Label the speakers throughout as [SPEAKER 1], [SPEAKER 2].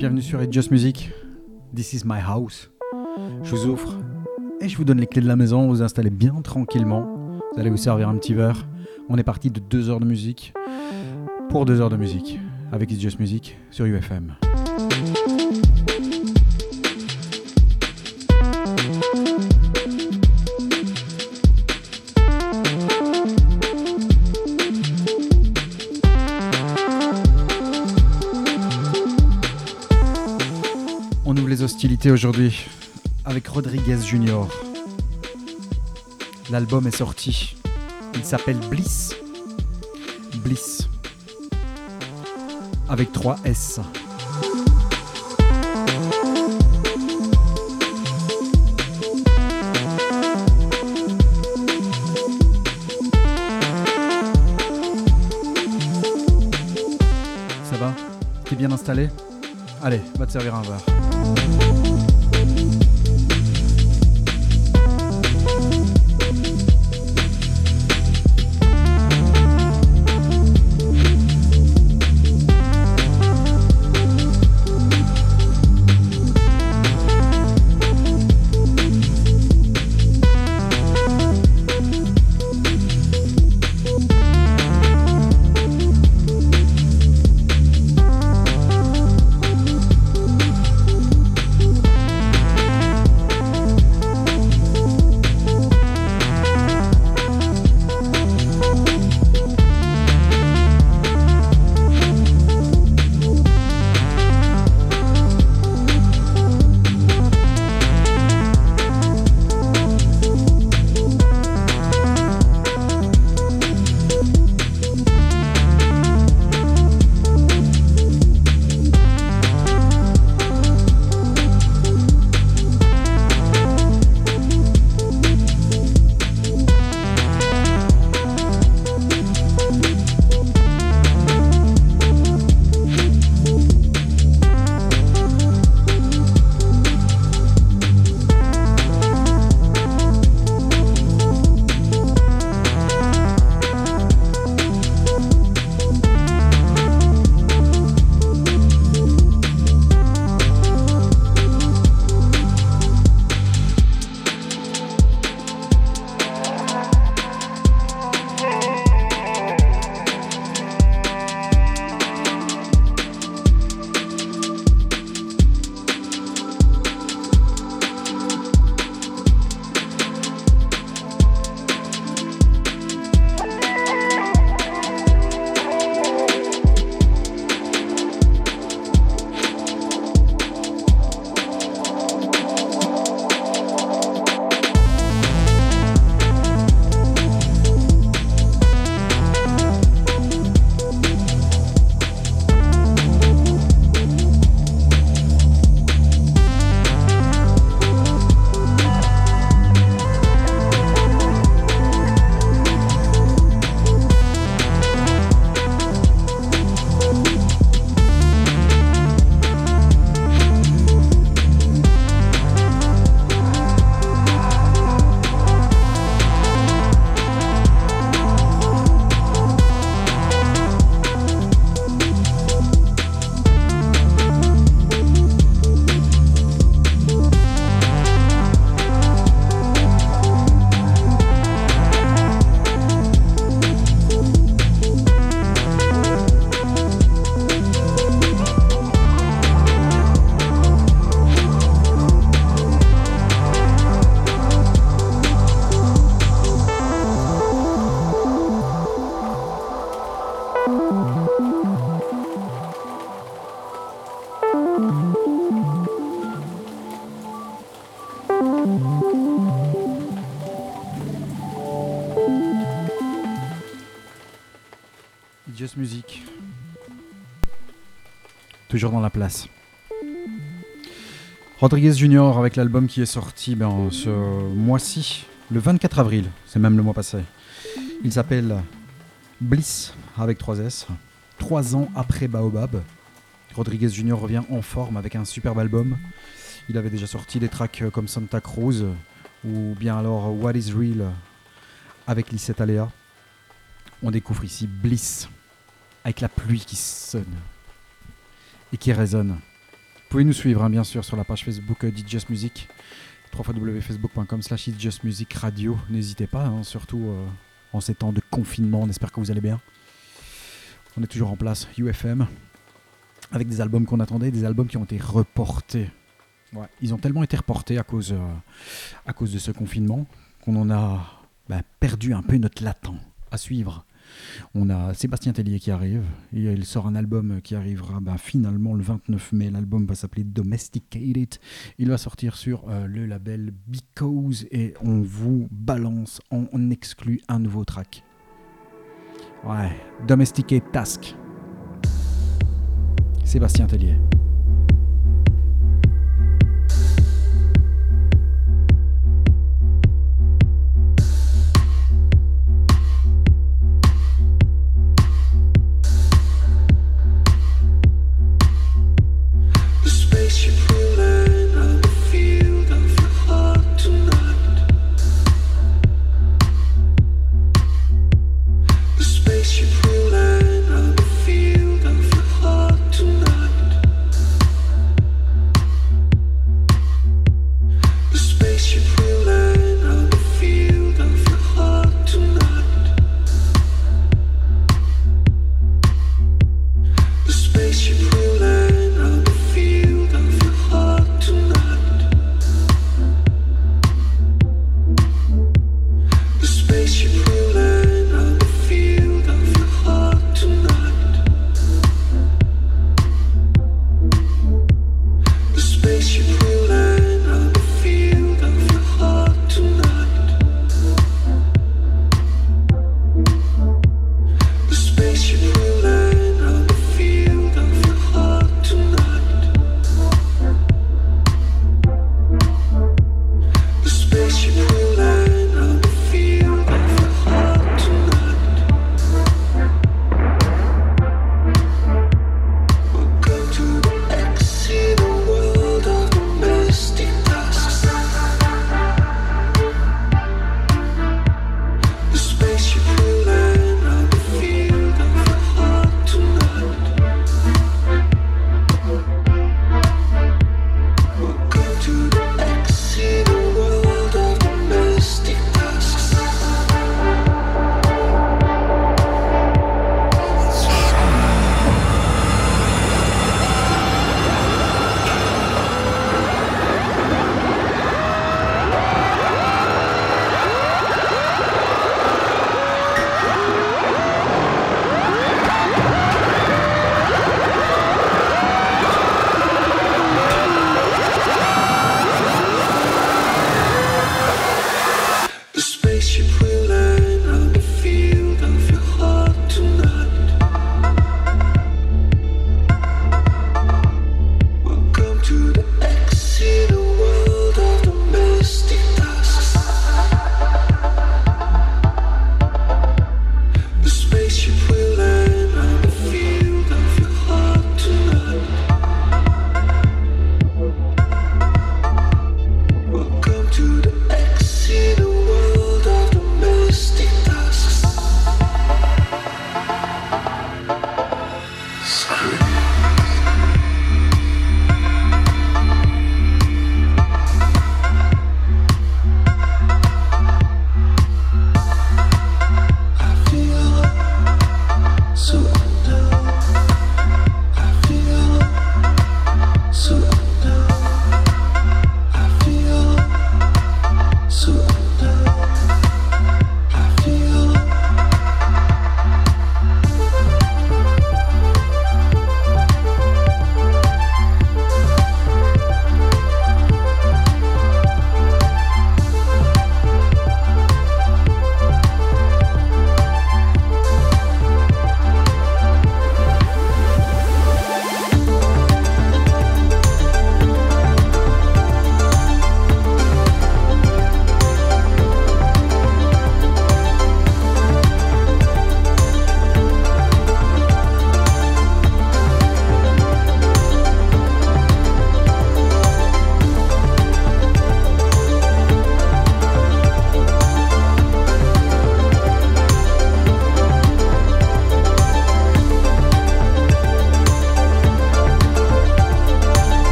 [SPEAKER 1] Bienvenue sur It's Just Music. This is my house. Je vous offre et je vous donne les clés de la maison. Vous installez bien tranquillement. Vous allez vous servir un petit verre. On est parti de deux heures de musique pour deux heures de musique avec It's Just Music sur UFM. Aujourd'hui avec Rodriguez Junior. L'album est sorti. Il s'appelle Bliss. Bliss. Avec 3 S. Ça va? T'es bien installé? Allez, va te servir un verre. Dans la place. Rodriguez Junior avec l'album qui est sorti ben, ce mois-ci, le 24 avril, c'est même le mois passé. Il s'appelle Bliss avec 3 S. Trois ans après Baobab, Rodriguez Junior revient en forme avec un superbe album. Il avait déjà sorti des tracks comme Santa Cruz ou bien alors What is Real avec Lisette Alea. On découvre ici Bliss avec la pluie qui sonne. Et qui résonne. Vous pouvez nous suivre, hein, bien sûr, sur la page Facebook euh, Just Music, www.facebook.com slash Music Radio. N'hésitez pas, hein, surtout euh, en ces temps de confinement. On espère que vous allez bien. On est toujours en place, UFM, avec des albums qu'on attendait, des albums qui ont été reportés. Ouais, ils ont tellement été reportés à cause, euh, à cause de ce confinement qu'on en a bah, perdu un peu notre latent à suivre. On a Sébastien Tellier qui arrive. il sort un album qui arrivera bah, finalement le 29 mai. L'album va s'appeler Domesticated. Il va sortir sur euh, le label Because et on vous balance en exclut un nouveau track. Ouais, Domesticated Task. Sébastien Tellier.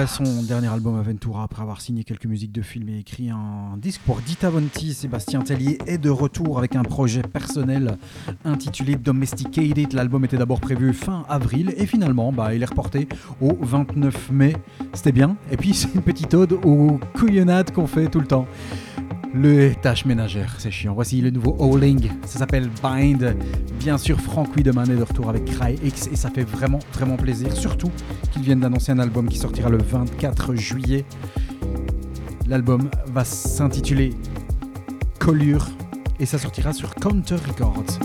[SPEAKER 1] Après son dernier album Aventura, après avoir signé quelques musiques de films et écrit un disque pour Dita Vonti, Sébastien Tellier est de retour avec un projet personnel intitulé Domesticated. L'album était d'abord prévu fin avril et finalement bah, il est reporté au 29 mai. C'était bien. Et puis c'est une petite ode aux couillonnades qu'on fait tout le temps. Le tâche ménagère, c'est chiant. Voici le nouveau Howling, ça s'appelle Bind. Bien sûr, Frank Wiedemann est de retour avec Cry X et ça fait vraiment, vraiment plaisir. Surtout qu'ils viennent d'annoncer un album qui sortira le 24 juillet. L'album va s'intituler Collure et ça sortira sur Counter Records.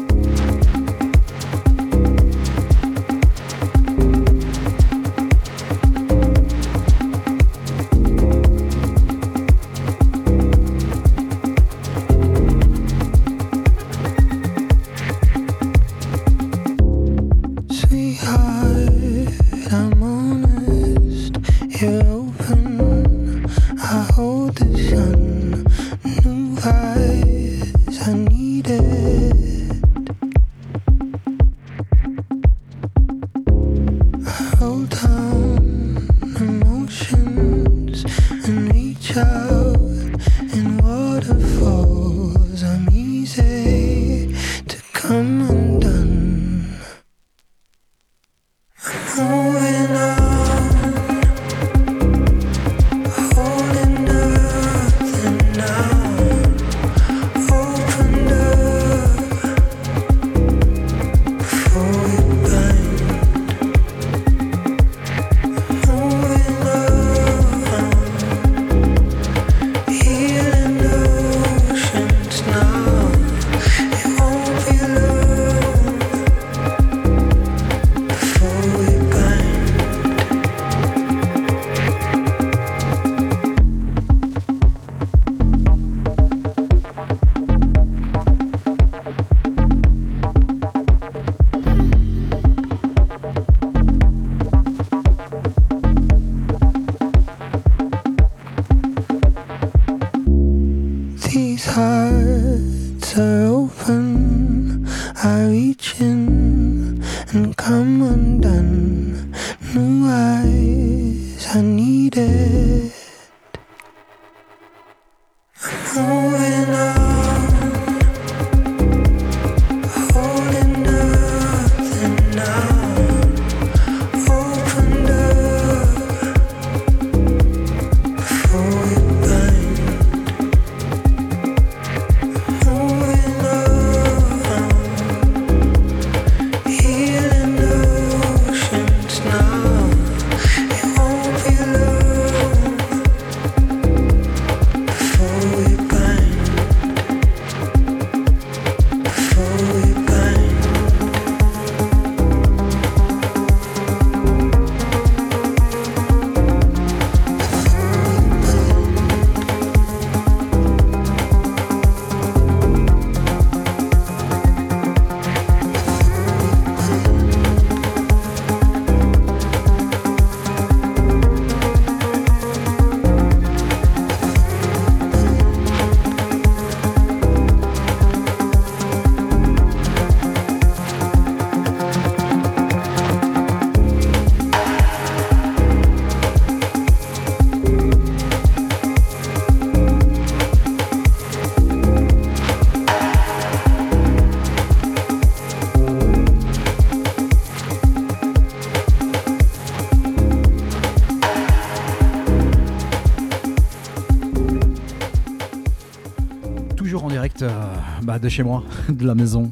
[SPEAKER 1] De chez moi, de la maison.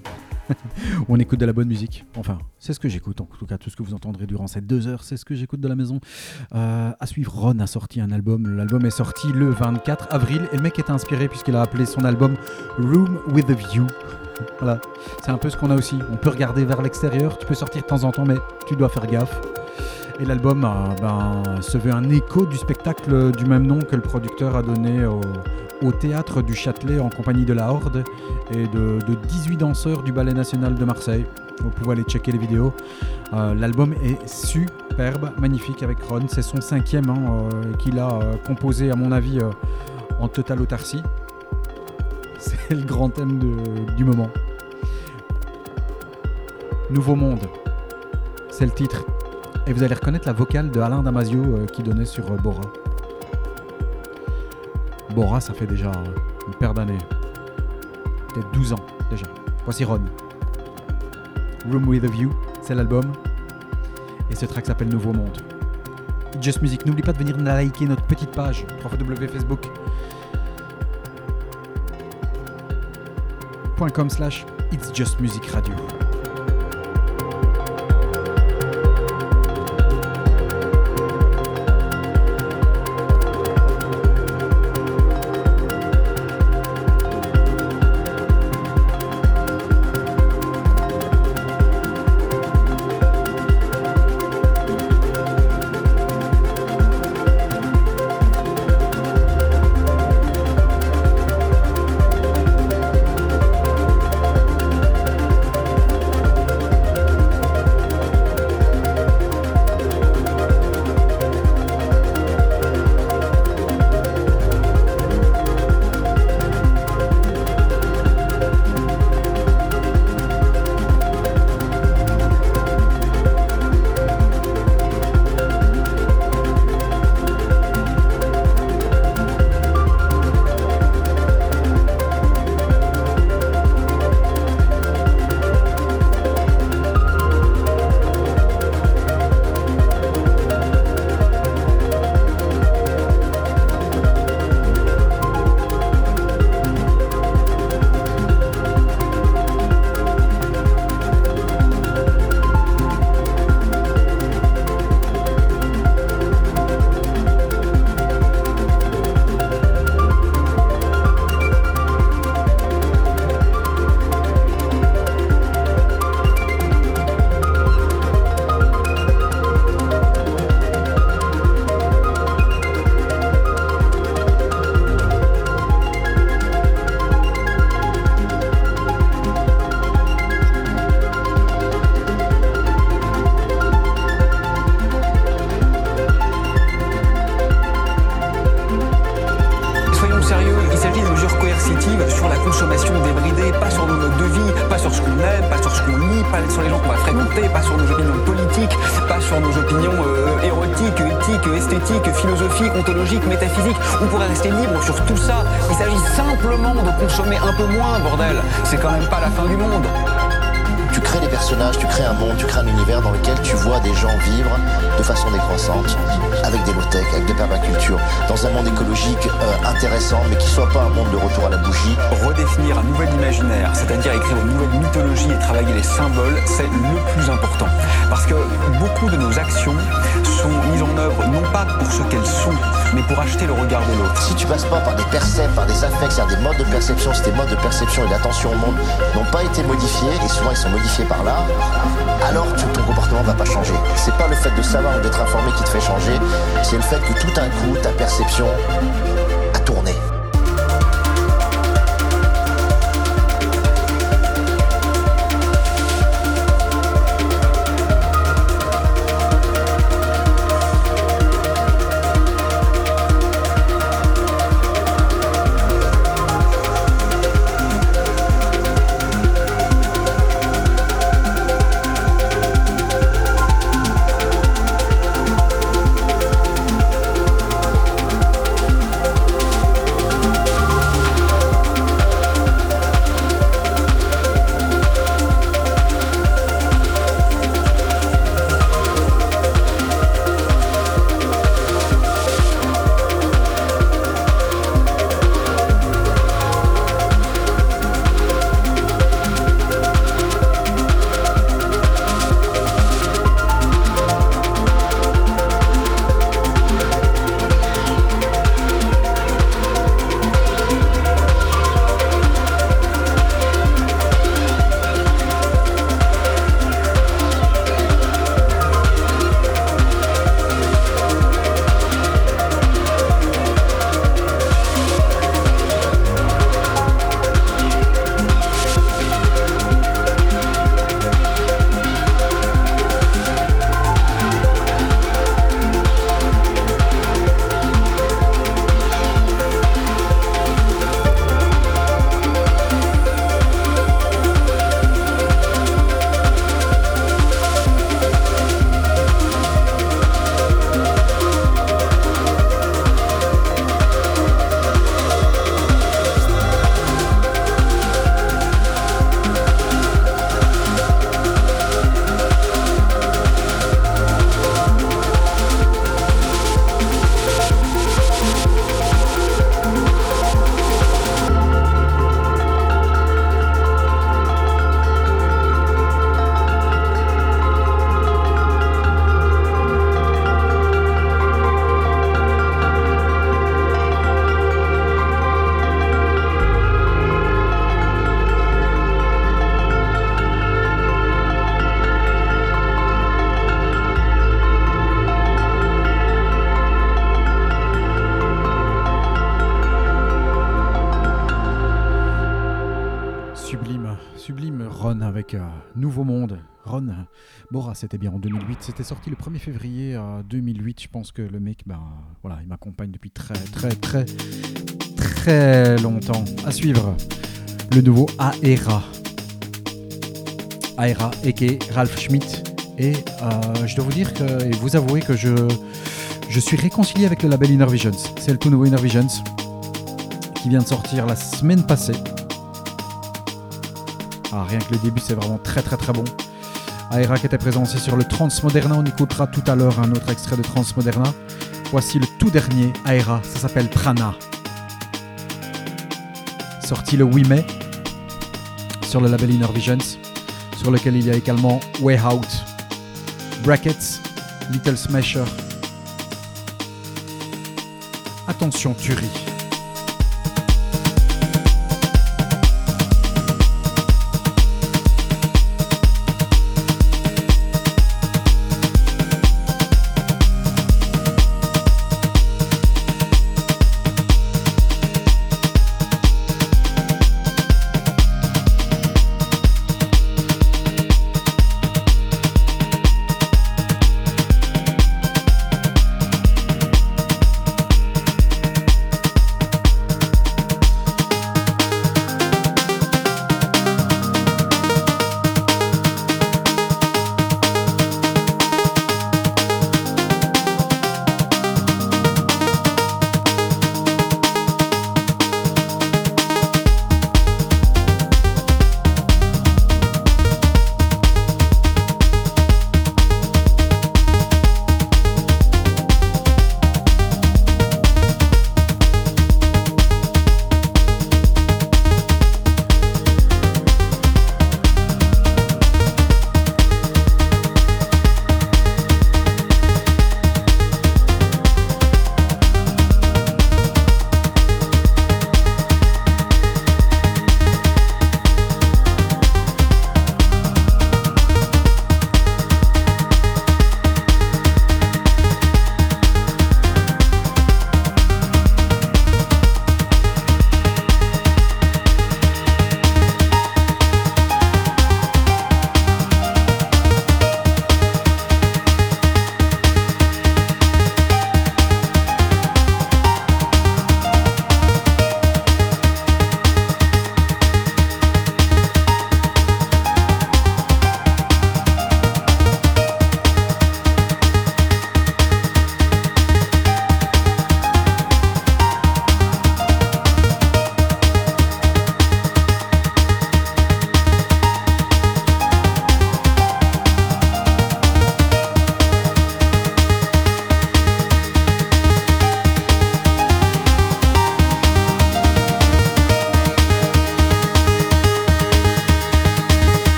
[SPEAKER 1] on écoute de la bonne musique. Enfin, c'est ce que j'écoute. En tout cas, tout ce que vous entendrez durant ces deux heures, c'est ce que j'écoute de la maison. Euh, à suivre, Ron a sorti un album. L'album est sorti le 24 avril et le mec est inspiré puisqu'il a appelé son album Room with a View. Voilà, c'est un peu ce qu'on a aussi. On peut regarder vers l'extérieur, tu peux sortir de temps en temps, mais tu dois faire gaffe. Et l'album euh, ben, se veut un écho du spectacle du même nom que le producteur a donné au, au théâtre du Châtelet en compagnie de la Horde et de, 18 danseurs du Ballet National de Marseille. Vous pouvez aller checker les vidéos. Euh, l'album est superbe, magnifique avec Ron. C'est son cinquième hein, euh, qu'il a euh, composé, à mon avis, en totale autarcie. C'est le grand thème du moment. Nouveau Monde, c'est le titre.
[SPEAKER 2] Et vous allez reconnaître la vocale de Alain Damasio qui donnait sur Bora. Bora, ça fait déjà une paire d'années. Peut-être 12 ans déjà. Voici Ron. Room with a View, c'est l'album. Et ce track s'appelle Nouveau Monde. Just Music, n'oublie pas de venir liker notre petite page, www.facebook.com slash It's Just Music Radio.
[SPEAKER 1] c'est-à-dire écrire une
[SPEAKER 2] nouvelle mythologie et travailler les symboles, c'est le plus important. Parce que beaucoup de nos actions sont mises en œuvre non pas pour ce qu'elles sont, mais pour acheter le regard de l'autre.
[SPEAKER 3] Si tu passes pas par des percepts, par des affects, c'est-à-dire des modes de perception, si tes modes de perception et d'attention au
[SPEAKER 1] monde n'ont
[SPEAKER 3] pas été modifiés, et souvent ils sont modifiés par l'art, alors ton comportement va pas changer. C'est pas le fait de savoir ou d'être informé qui te fait changer, c'est le fait que tout un coup, ta perception a tourné.
[SPEAKER 1] Bora, c'était bien en 2008. C'était sorti le 1er février 2008. Je pense que le mec, ben, voilà, il m'accompagne depuis très, très, très, très longtemps. À suivre, le nouveau Aera. Aera, et Ralph Schmidt. Et je dois vous dire que, et vous avouer que je, je suis réconcilié avec le label Inner Visions. C'est le tout nouveau Inner Visions qui vient de sortir la semaine passée. Ah, rien que le début, c'est vraiment très très très bon. Aera qui était présent aussi sur le Transmoderna. On écoutera tout à l'heure un autre extrait de Transmoderna. Voici le tout dernier Aera, ça s'appelle Prana. Sorti le 8 mai sur le label Inner Visions, sur lequel il y a également Way Out, Brackets, Little Smasher. Attention, tuerie.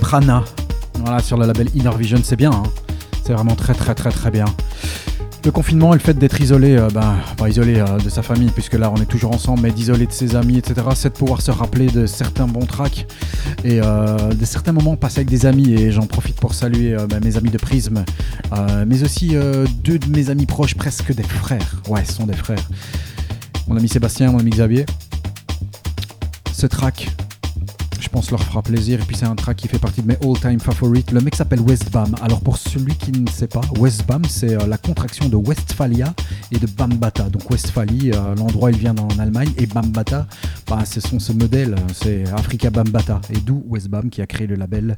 [SPEAKER 1] Prana. Voilà, sur le label Inner Vision, c'est bien. Hein. C'est vraiment très très très très bien. Le confinement et le fait d'être isolé, euh, ben, pas isolé euh, de sa famille, puisque là on est toujours ensemble, mais d'isoler de ses amis, etc., c'est de pouvoir se rappeler de certains bons tracks et euh, de certains moments passés avec des amis. Et j'en profite pour saluer ben, mes amis de Prisme, mais aussi deux de mes amis proches, presque des frères. Ouais, ce sont des frères.
[SPEAKER 4] mon ami Sébastien, mon ami Xavier. Ce track, pense leur fera plaisir. Et puis c'est un track qui fait partie de mes all-time favorites. Le mec s'appelle Westbam. Alors pour celui qui ne sait pas, Westbam c'est euh, la contraction de Westphalia et de Bambata. Donc Westphalie, euh, l'endroit il vient en Allemagne et Bambata, bah, ce sont ce modèle, c'est Africa Bambata. Et d'où Westbam qui a créé le label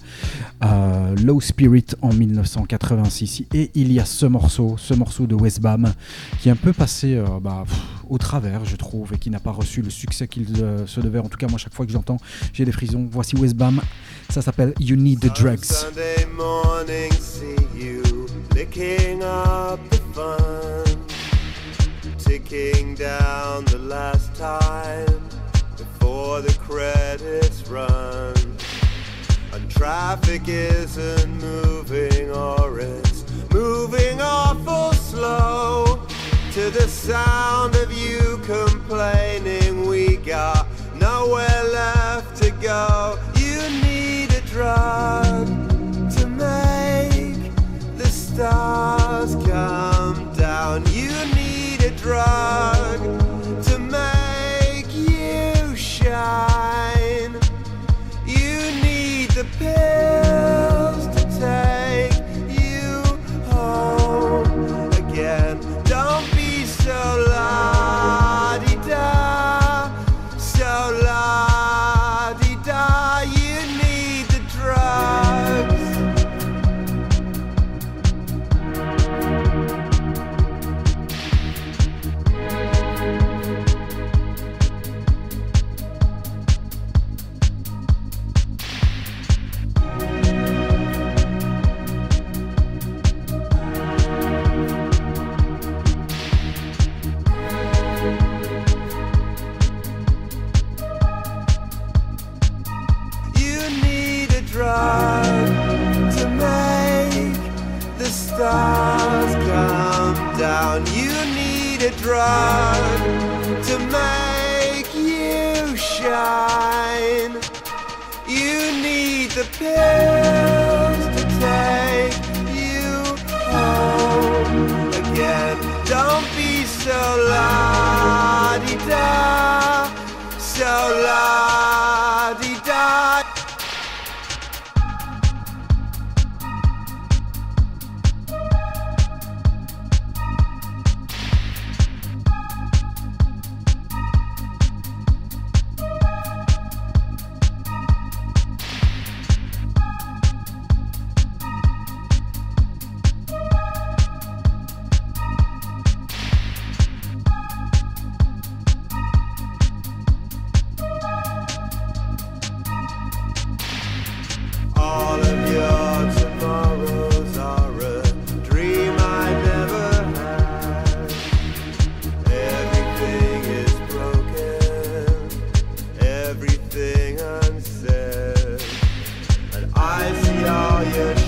[SPEAKER 4] euh, Low Spirit en 1986. Et il y a ce morceau, ce morceau de Westbam qui est un peu passé bah, au travers, je trouve, et qui n'a pas reçu le succès qu'il se devait. En tout cas, moi, chaque fois que j'entends, j'ai des frisons Voici Westbam. Ça s'appelle You Need the Drugs. To the sound of you complaining, we got nowhere left to go. You need a drug to make the stars come down. You need a drug stars come down. You need a drug to make you shine. You need the pills to take you home again. Don't be so la-di-da, so la-di-da. I feel you.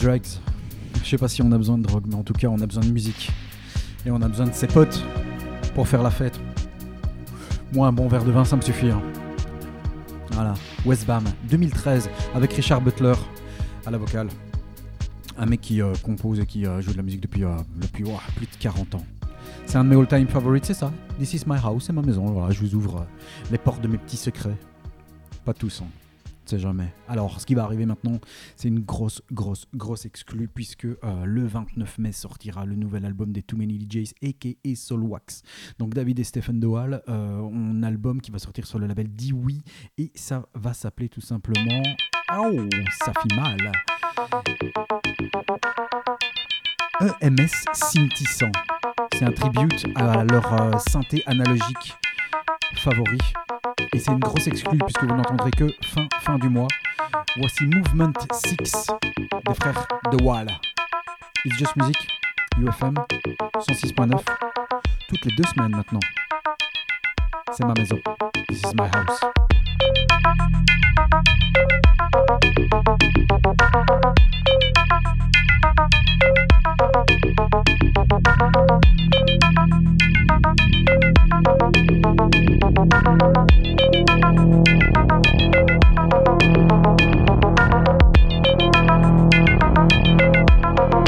[SPEAKER 4] Je sais pas si on a besoin de drogue, mais en tout cas, on a besoin de musique. Et on a besoin de ses potes pour faire la fête. Moi, un bon verre de vin, ça me suffit. Hein. Voilà, Westbam, 2013, avec Richard Butler à la vocale. Un mec qui euh, compose et qui euh, joue de la musique depuis, euh, depuis plus de 40 ans. C'est un de mes all-time favorites, c'est ça. This is my house, c'est ma maison. Voilà, je vous ouvre les portes de mes petits secrets. Pas tous, hein jamais. Alors, ce qui va arriver maintenant, c'est une grosse, grosse, grosse exclue, puisque euh, le 29 mai sortira le nouvel album des Too Many DJs, a.k.a. Soul Wax. Donc, David et Stephen Doal euh, ont un album qui va sortir sur le label Dewey, et ça va s'appeler tout simplement
[SPEAKER 1] Oh, ça fait mal. EMS Syntissant. C'est un tribute à leur euh, synthé analogique favori. Et c'est une grosse exclue puisque vous n'entendrez que fin fin du mois. Voici Movement 6 des frères de Wall. It's Just Music, UFM 106.9, toutes les deux semaines maintenant. C'est ma maison. This is my house. Thank you.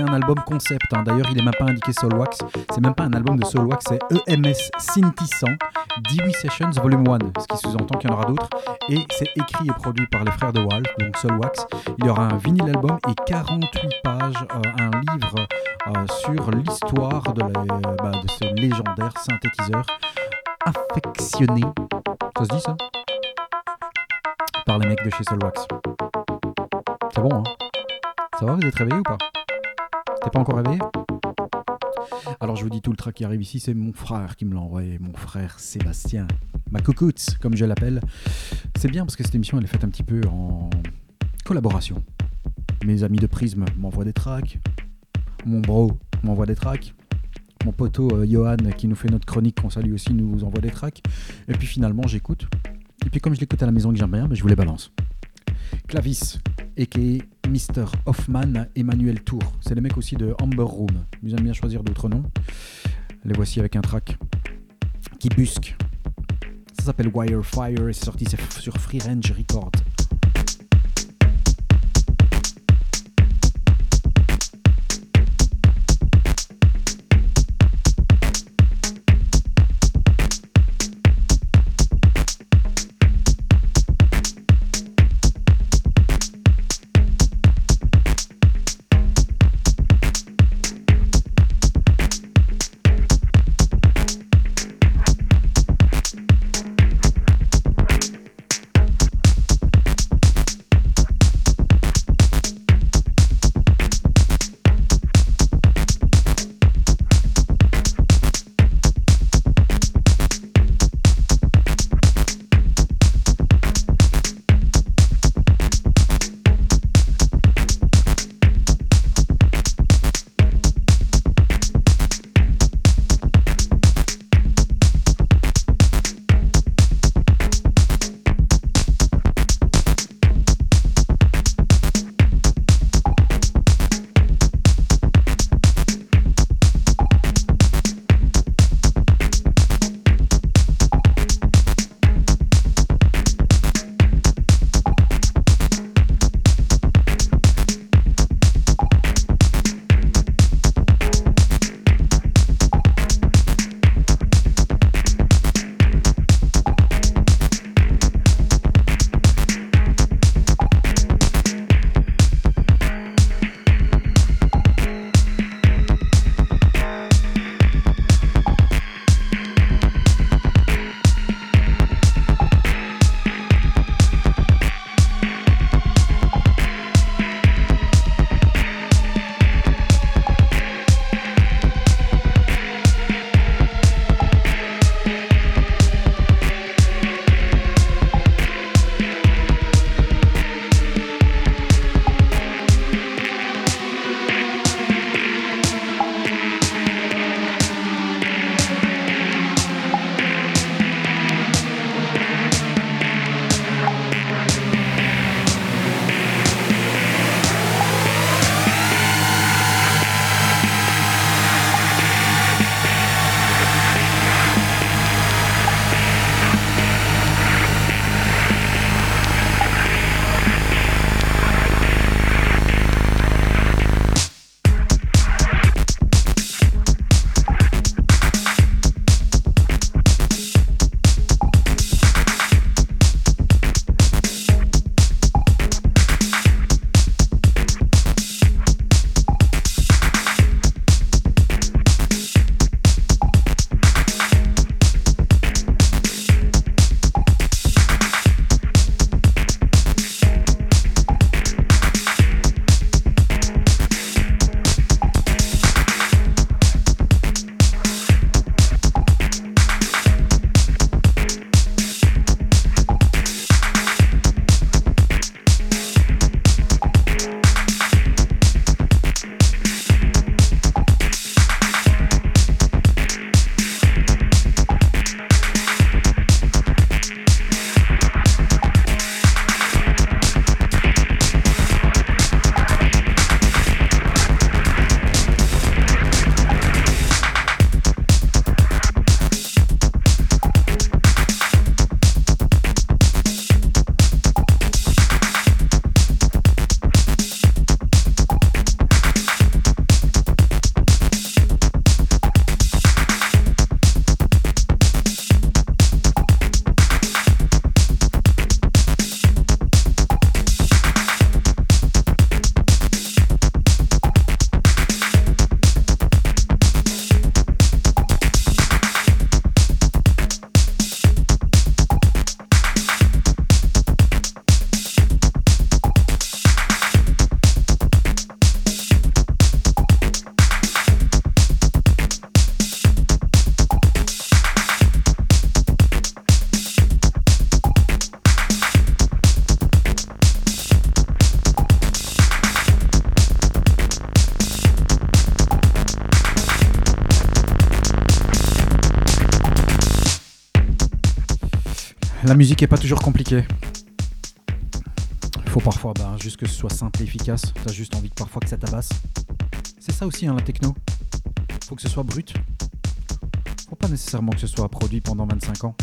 [SPEAKER 1] C'est un album concept. hein. D'ailleurs, il est même pas indiqué Soulwax. C'est même pas un album de Soulwax. C'est EMS Synthi 100 Dewey Sessions Volume 1. Ce qui sous-entend qu'il y en aura d'autres. Et c'est écrit et produit par les frères de Wall, donc Soulwax. Il y aura un vinyle album et 48 pages, euh, un livre euh, sur l'histoire de, bah, de ce légendaire synthétiseur affectionné. Ça se dit ça? Par les mecs de chez Soulwax. C'est bon, hein? Ça va, vous êtes réveillés ou pas? T'es pas encore réveillé? Alors je vous dis tout le track qui arrive ici, c'est mon frère qui me l'a envoyé, mon frère Sébastien. Ma coucoute, comme je l'appelle. C'est bien parce que cette émission elle est faite un petit peu en collaboration. Mes amis de Prisme m'envoient des tracks. Mon bro m'envoie des tracks. Mon poteau euh, Johan qui nous fait notre chronique, qu'on salue aussi, nous envoie des tracks. Et puis finalement j'écoute. Et puis comme je l'écoute à la maison que j'aime bien, je vous les balance. Clavis, a.k.a. Mr. Hoffman, Emmanuel Tour. C'est les mecs aussi de Amber Room. Ils aiment bien choisir d'autres noms. Les voici avec un track qui busque. Ça s'appelle Wirefire et c'est sorti sur Free Range Records. La musique est pas toujours compliquée. Il faut parfois bah, juste que ce soit simple et efficace. T'as juste envie parfois que ça tabasse. C'est ça aussi hein, la techno. Faut que ce soit brut. Faut pas nécessairement que ce soit produit pendant 25 ans.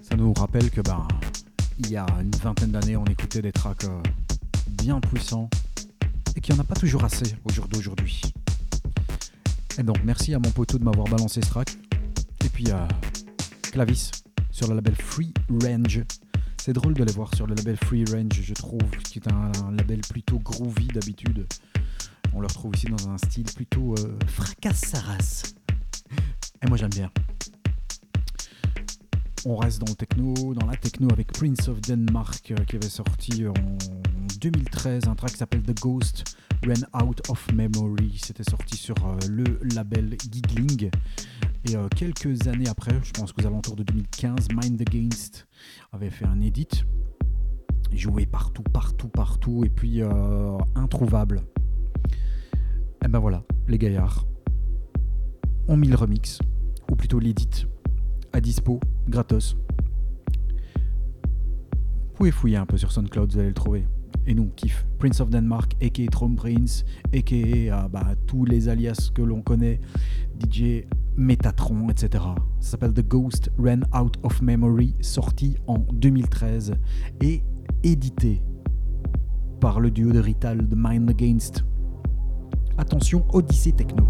[SPEAKER 1] Ça nous rappelle que bah, il y a une vingtaine d'années on écoutait des tracks euh, bien puissants et qu'il n'y en a pas toujours assez au jour d'aujourd'hui. Et donc merci à mon poteau de m'avoir balancé ce track. Et puis euh, Clavis sur le label Free Range. C'est drôle de les voir sur le label Free Range, je trouve, qui est un, label plutôt groovy d'habitude. On le retrouve ici dans un style plutôt euh. Et moi j'aime bien. On reste dans le techno, dans la techno avec Prince of Denmark euh, qui avait sorti en 2013 un track qui s'appelle The Ghost Ran Out of Memory. C'était sorti sur euh, le label Giggling. Et euh, quelques années après, je pense qu'aux alentours de 2015, Mind Against avait fait un edit. Joué partout, partout, partout, et puis euh, introuvable. Et ben voilà, les gaillards ont mis le remix, ou plutôt l'edit, à dispo, gratos. Vous pouvez fouiller un peu sur SoundCloud, vous allez le trouver. Et nous, kiffe. Prince of Denmark, aka Throne Prince, aka euh, bah, tous les alias que l'on connaît, DJ Metatron, etc. Ça s'appelle The Ghost Ran Out of Memory, sorti en 2013 et édité par le duo de Rital de Mind Against. Attention, Odyssée Techno.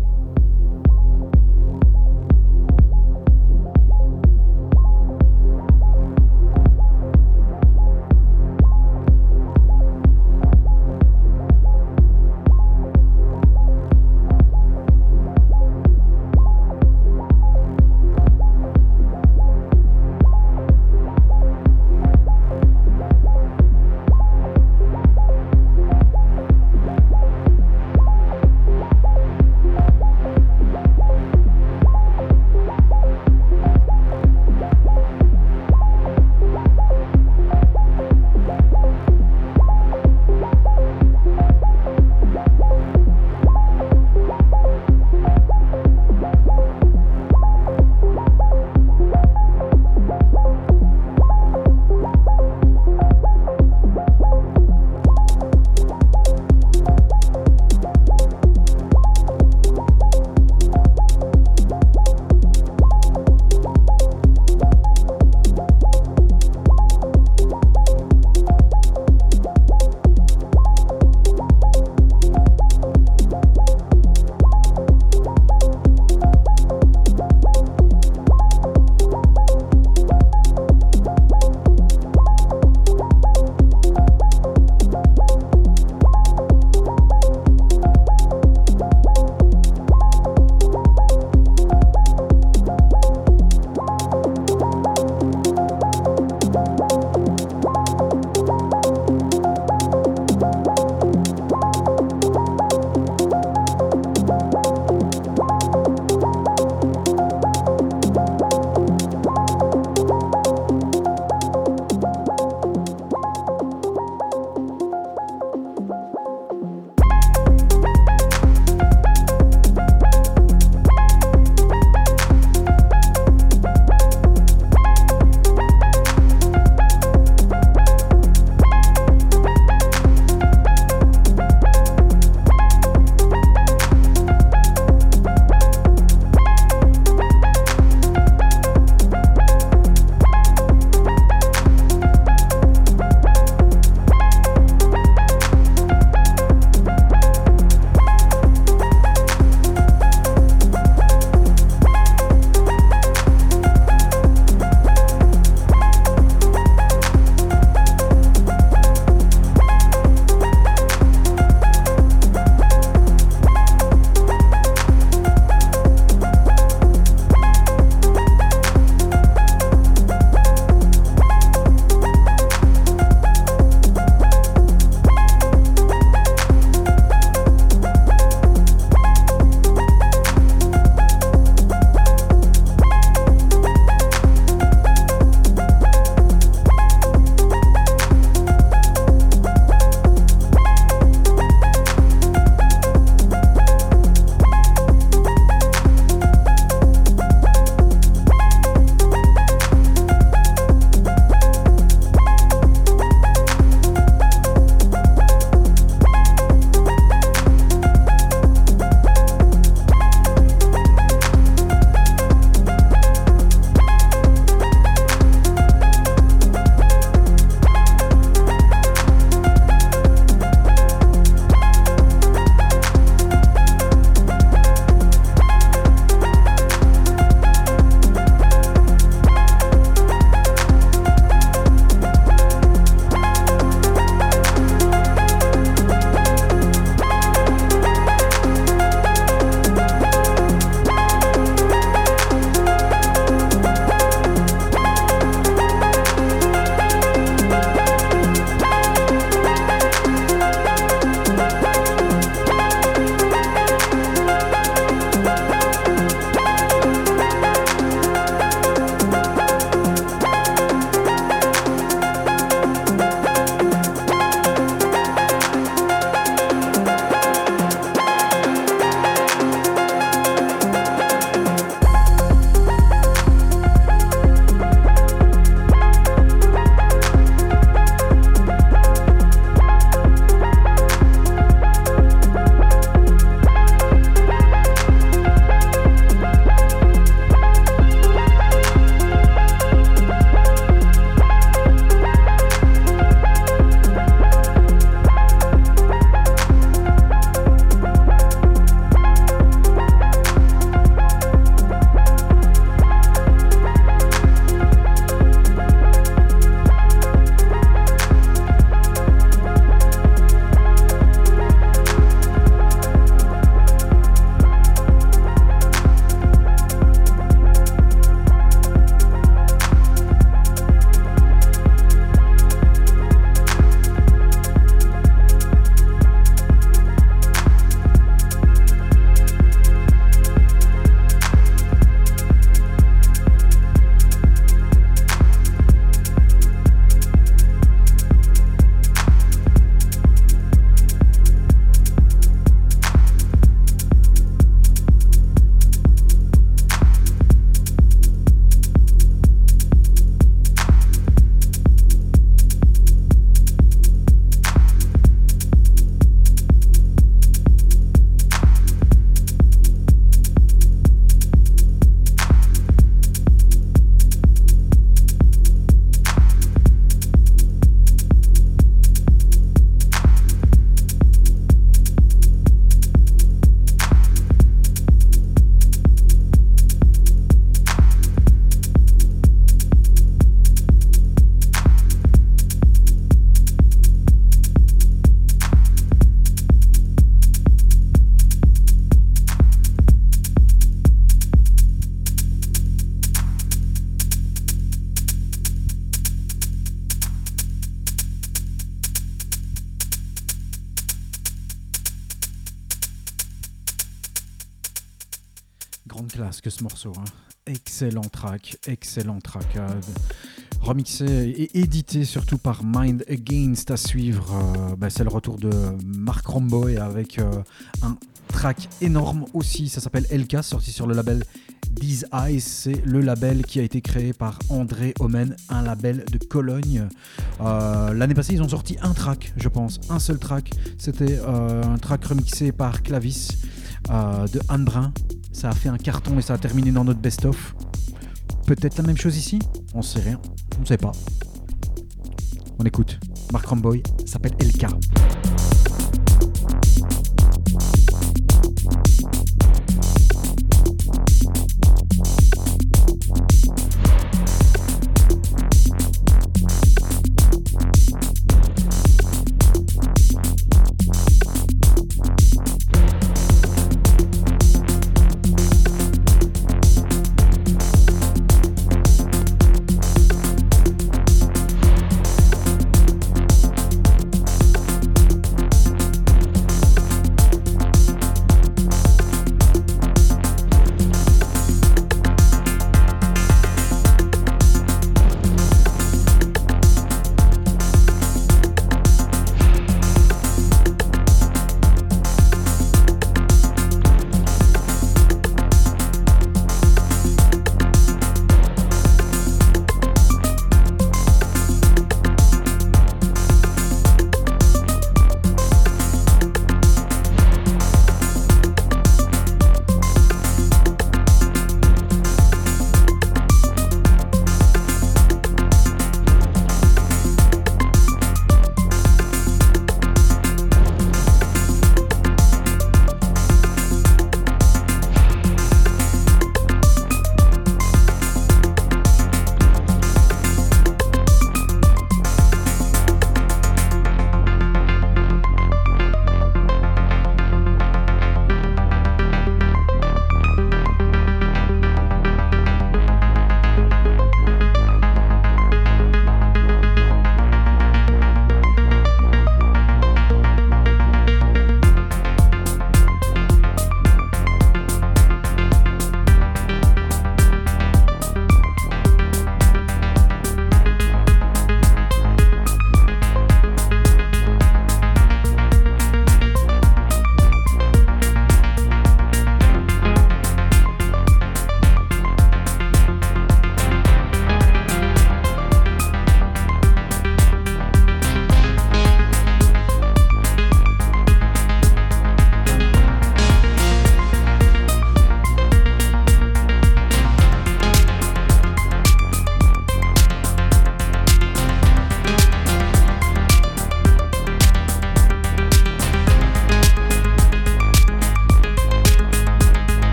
[SPEAKER 1] Ce morceau. Hein. Excellent track, excellent track. Euh, remixé et édité surtout par Mind Against à suivre. Euh, bah, c'est le retour de Mark Romboy avec euh, un track énorme aussi. Ça s'appelle LK, sorti sur le label These Eyes. C'est le label qui a été créé par André Omen, un label de Cologne. L'année passée, ils ont sorti un track, je pense, un seul track. C'était un track remixé par Clavis. Euh, de Anne Brun. Ça a fait un carton et ça a terminé dans notre best-of. Peut-être la même chose ici? On sait rien. On ne sait pas. On écoute. Mark Ramboy s'appelle LK.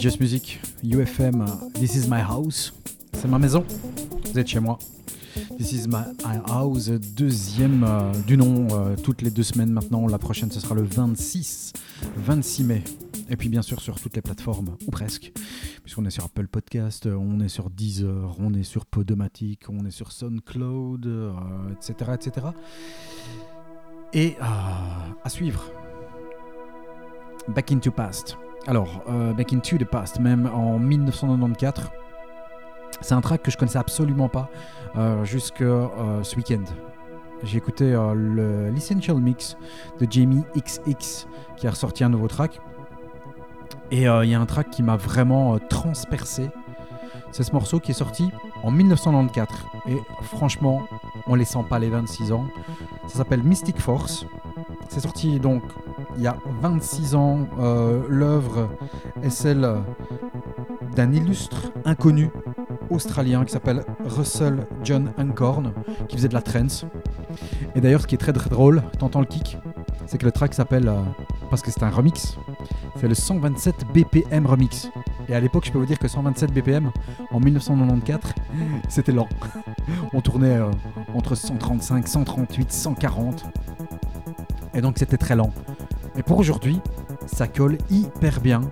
[SPEAKER 1] Just Music, UFM, This is my house. C'est ma maison. Vous êtes chez moi. This is my house, deuxième euh, du nom, euh, toutes les deux semaines maintenant. La prochaine, ce sera le 26, 26 mai. Et puis bien sûr sur toutes les plateformes, ou presque, puisqu'on est sur Apple Podcast, on est sur Deezer, on est sur Podomatic, on est sur SoundCloud, etc., etc. Et à suivre. Back into Past. Alors, euh, Back into the Past, même en 1994. C'est un track que je connaissais absolument pas euh, jusque euh, ce week-end. J'ai écouté l'Essential Mix de Jamie XX qui a ressorti un nouveau track. Et il y a un track qui m'a vraiment transpercé. C'est ce morceau qui est sorti en 1994. Et franchement, on les sent pas les 26 ans. Ça s'appelle Mystic Force. C'est sorti donc il y a 26 ans. Euh, l'œuvre est celle d'un illustre inconnu australien qui s'appelle Russell John Ancorn, qui faisait de la trance. Et d'ailleurs, ce qui est très très drôle, t'entends le kick, c'est que le track s'appelle, euh, parce que c'est un remix, c'est le 127 BPM remix. Et à l'époque, je peux vous dire que 127 BPM, en 1994, c'était lent. On tournait euh, entre 135, 138, 140. Et donc c'était très lent. Et pour aujourd'hui, ça colle hyper bien.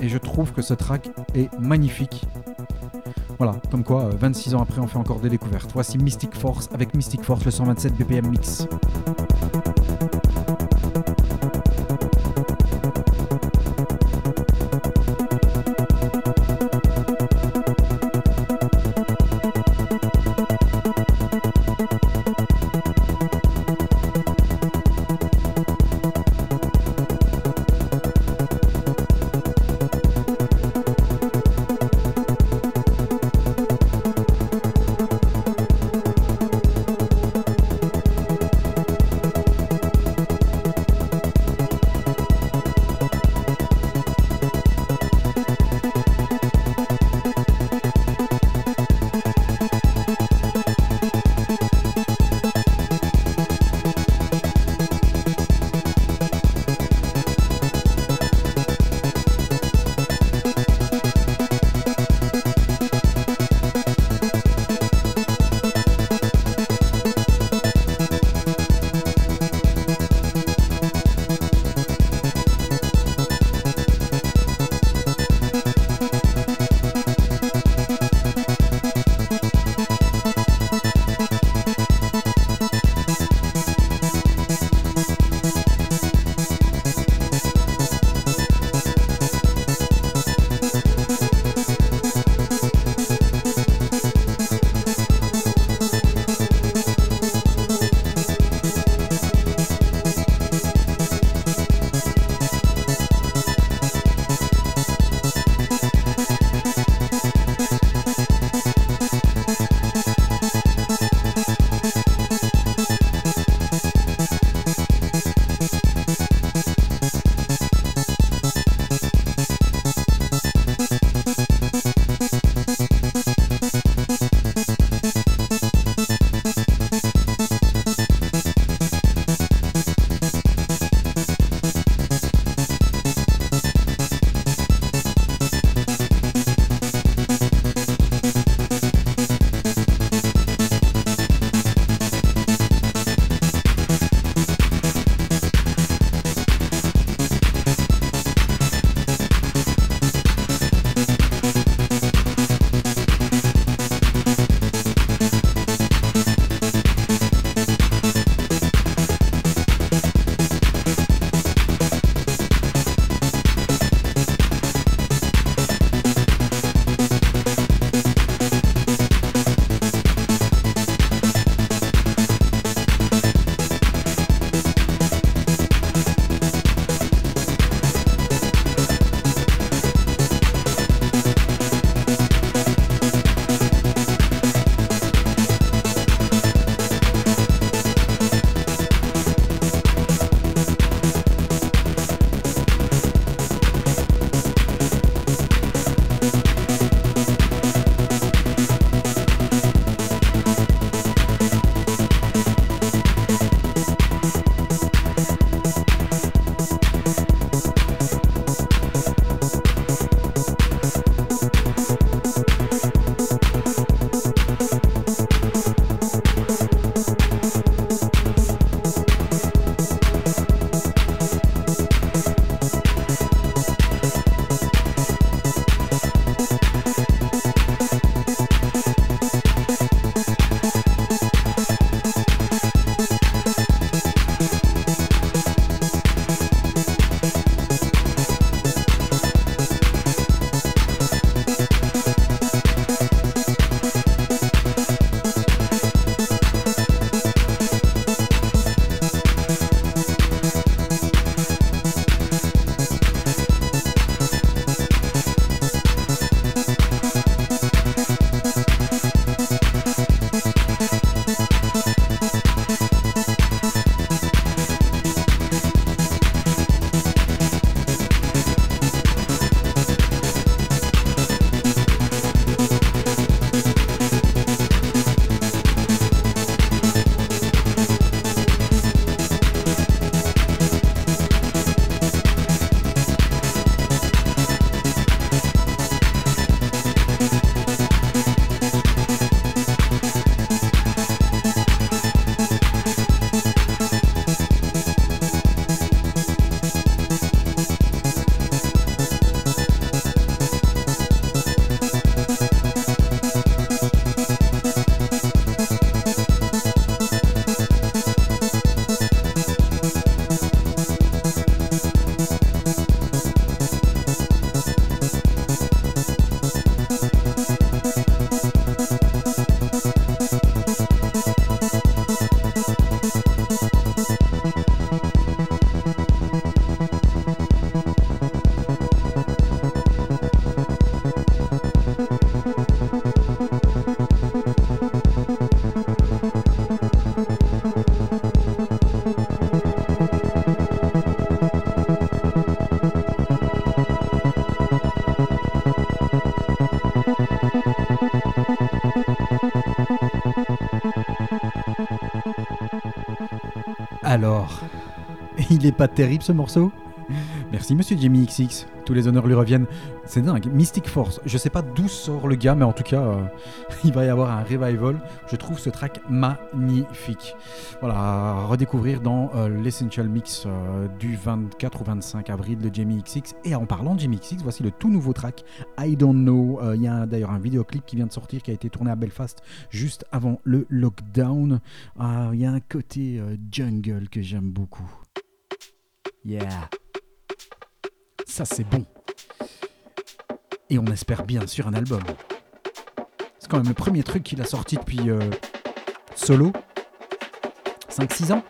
[SPEAKER 1] Et je trouve que ce track est magnifique. Voilà, comme quoi, 26 euh, ans après, on fait encore des découvertes. Voici Mystic Force avec Mystic Force, le 127 BPM mix. Alors, il est pas terrible ce morceau? Merci monsieur Jamie XX, tous les honneurs lui reviennent. C'est dingue, Mystic Force, je sais pas d'où sort le gars, mais en tout cas, euh, il va y avoir un revival. Je trouve ce track magnifique. Voilà, redécouvrir dans euh, l'Essential Mix euh, du 24 ou 25 avril de Jamie XX. Et en parlant de Jamie XX, voici le tout nouveau track I Don't Know. Il y a d'ailleurs un vidéoclip qui vient de sortir, qui a été tourné à Belfast juste avant le lockdown. Ah, il y a un côté jungle que j'aime beaucoup. Yeah. Ça, c'est bon. Et on espère bien sûr un album. C'est quand même le premier truc qu'il a sorti depuis euh, solo. 5-6 ans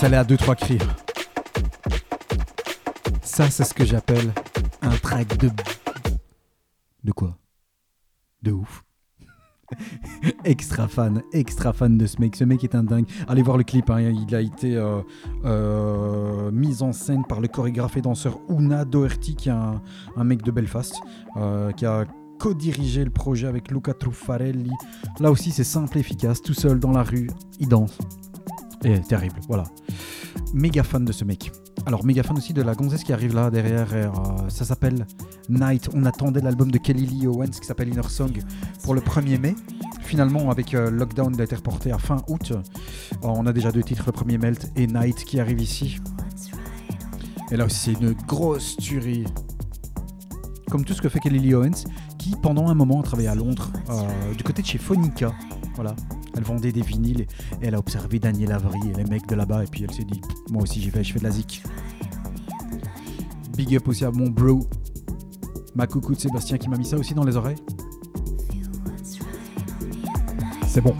[SPEAKER 1] laisse aller à 2-3 cris. Ça, c'est ce que j'appelle un track de. De quoi? De ouf. extra fan, extra fan de ce mec. Ce mec est un dingue. Allez voir le clip, hein. il a été euh, euh, mis en scène par le chorégraphe et danseur Una Doherty, qui est un, mec de Belfast, euh, qui a co-dirigé le projet avec Luca Truffarelli. Là aussi, c'est simple et efficace, tout seul dans la rue, il danse. Et terrible, voilà. Méga fan de ce mec. Alors, méga fan aussi de la gonzesse qui arrive là derrière. ça s'appelle Night. On attendait l'album de Kelly Lee Owens qui s'appelle Inner Song pour le 1er mai. Finalement, avec euh, Lockdown, il a été reporté à fin août. Euh, on a déjà deux titres, le premier Melt et Night qui arrive ici. Et là aussi, c'est une grosse tuerie. Comme tout ce que fait Kelly Lee Owens, qui pendant un moment a travaillé à Londres, euh, du côté de chez Phonica. Voilà. Elle vendait des vinyles et elle a observé Daniel Avery et les mecs de là-bas. Et puis elle s'est dit, moi aussi j'y vais, je fais de la zik. Big up aussi à mon bro, ma coucou de Sébastien qui m'a mis ça aussi dans les oreilles. C'est bon.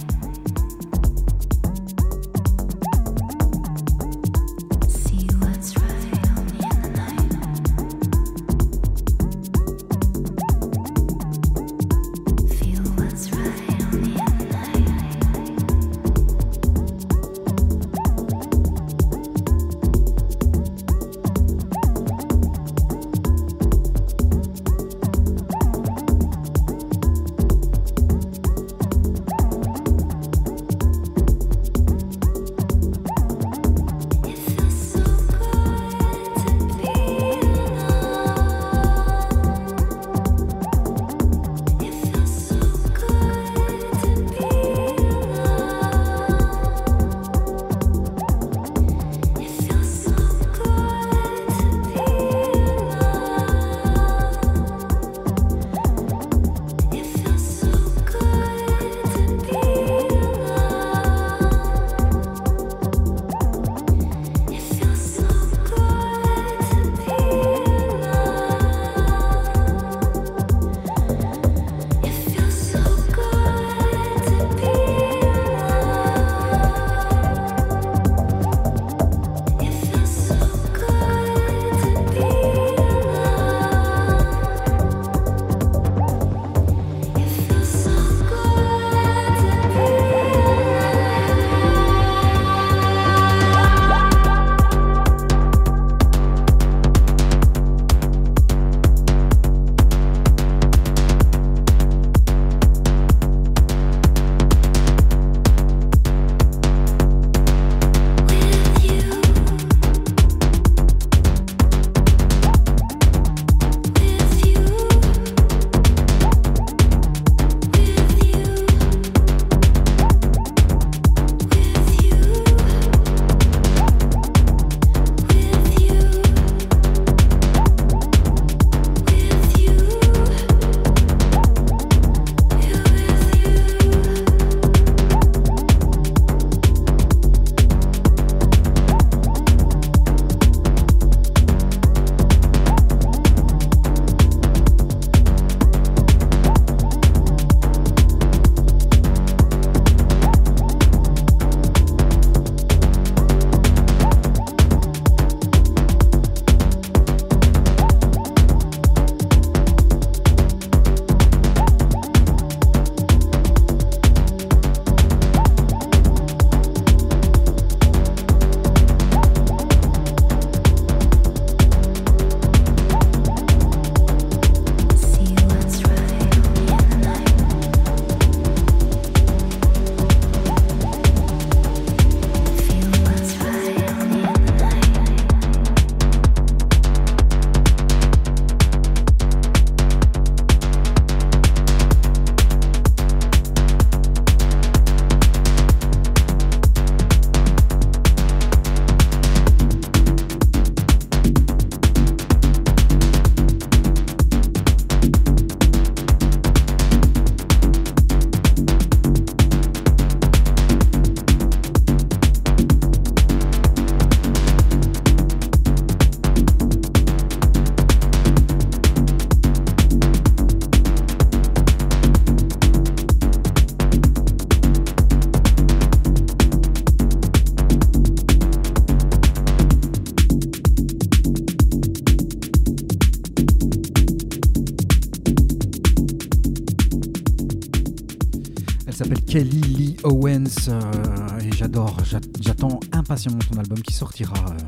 [SPEAKER 1] S'appelle Kelly Lee Owens euh, et j'adore, j'attends impatiemment ton album qui sortira euh,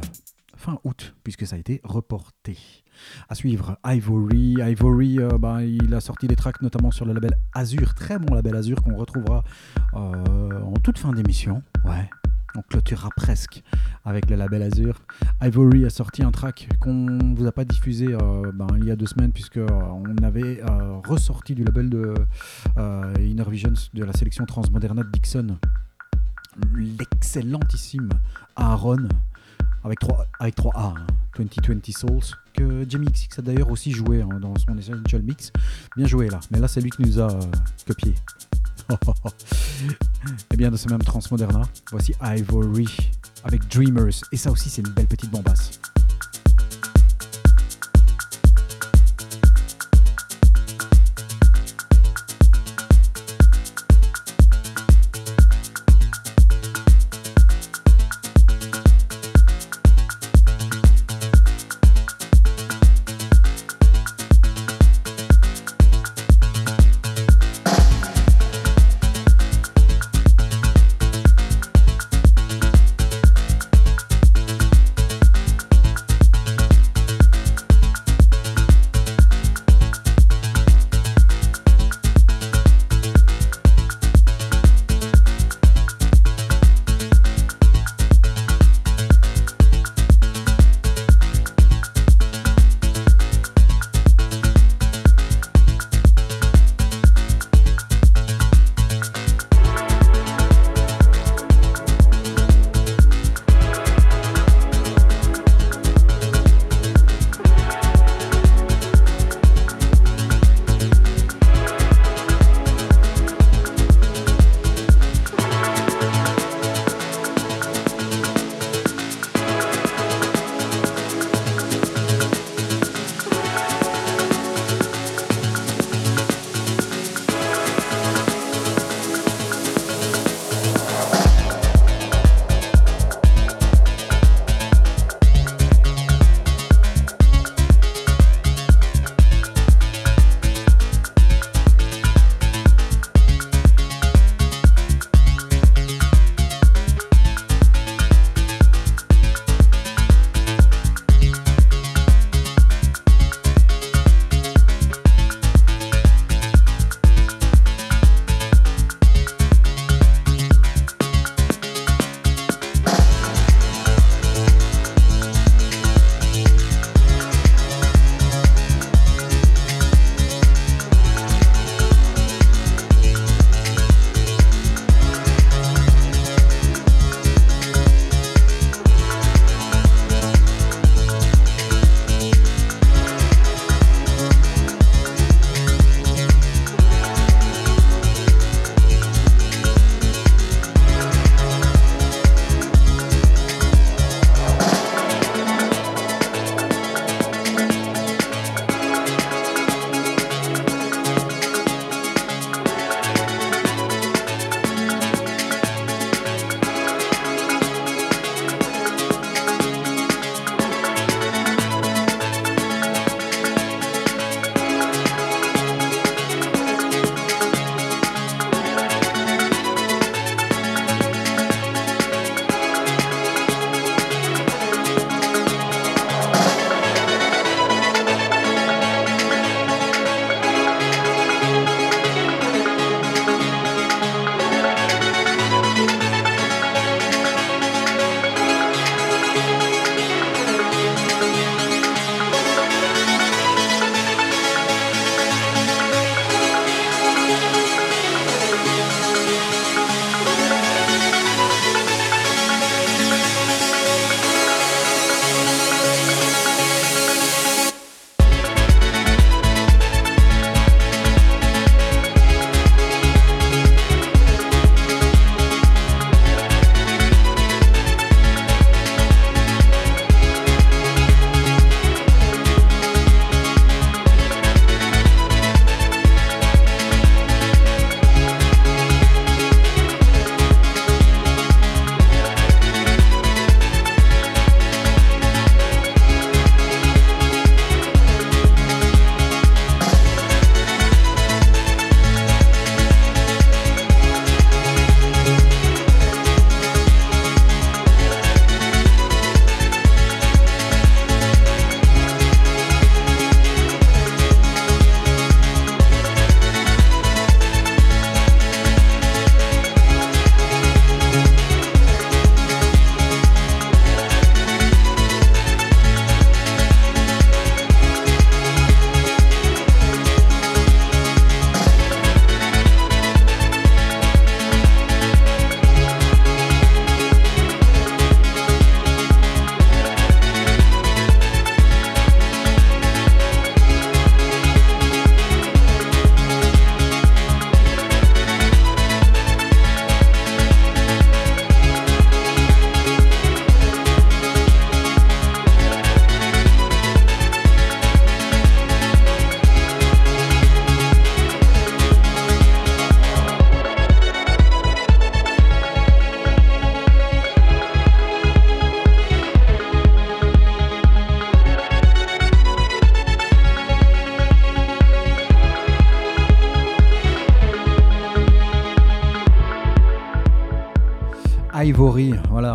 [SPEAKER 1] fin août puisque ça a été reporté. À suivre, Ivory. Ivory, euh, bah, il a sorti des tracks notamment sur le label Azure, très bon label Azure qu'on retrouvera en toute fin d'émission. Ouais, on clôturera presque avec le label Azure. Ivory a sorti un track qu'on vous a pas diffusé euh, ben, il y a deux semaines puisque euh, avait euh, ressorti du label de Inner Visions de la sélection Transmoderna de Dixon l'excellentissime Aaron avec 3, avec 3A, 2020 hein, Souls, que Jamie XX a d'ailleurs aussi joué hein, dans son Essential Mix. Bien joué là, mais là c'est lui qui nous a copié. Et eh bien, de ce même Transmoderna, voici Ivory avec Dreamers. Et ça aussi, c'est une belle petite bombasse.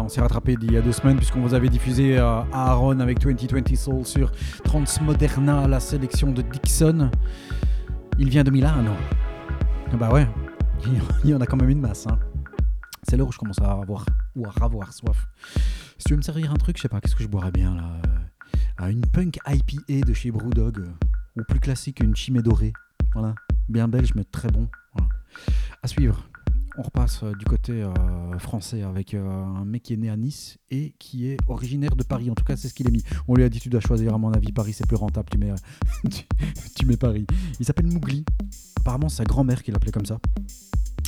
[SPEAKER 1] On s'est rattrapé il y a deux semaines puisqu'on vous avait diffusé euh, Aaron avec 2020 Soul sur Transmoderna, la sélection de Dixon. Il vient de Milan. Ah bah ouais, il y en a quand même une masse. Hein. C'est l'heure où je commence à avoir ou à avoir soif. Si tu veux me servir un truc, je sais pas, qu'est-ce que je boirais bien là ah, Une punk IPA de chez Brewdog, ou plus classique, une chimée dorée. Voilà, bien belge mais très bon. À suivre on repasse euh, du côté euh, français avec euh, un mec qui est né à Nice et qui est originaire de Paris. En tout cas, c'est ce qu'il a mis. On lui a dit tu dois choisir, à mon avis, Paris c'est plus rentable, tu mets, Paris. Il s'appelle Mougli. Apparemment, c'est sa grand-mère qui l'appelait comme ça.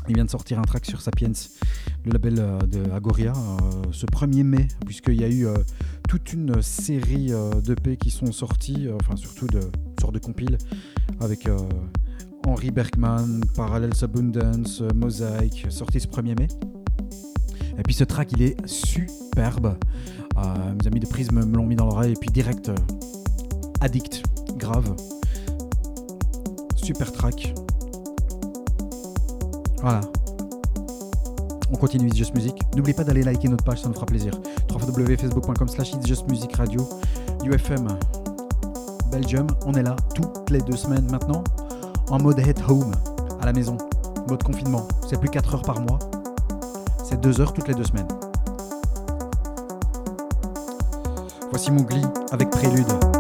[SPEAKER 1] Il vient de sortir un track sur Sapiens, le label de Agoria, ce 1er mai, puisqu'il y a eu toute une série d'EP qui sont sortis, enfin surtout de sortes de compiles, avec Henri Bergman, Parallels Abundance, Mosaic, sorti ce 1er mai. Et puis ce track, il est superbe. Euh, mes amis de Prism me l'ont mis dans l'oreille et puis direct, euh, addict, grave. Super track. Voilà. On continue It's Just Music. N'oubliez pas d'aller liker notre page, ça nous fera plaisir. www.facebook.com slash It's Just Music Radio. UFM Belgium. On est là toutes les deux semaines maintenant en mode head home à la maison, mode confinement. C'est plus 4 heures par mois, c'est 2 heures toutes les deux semaines. Voici Mougli avec Prélude.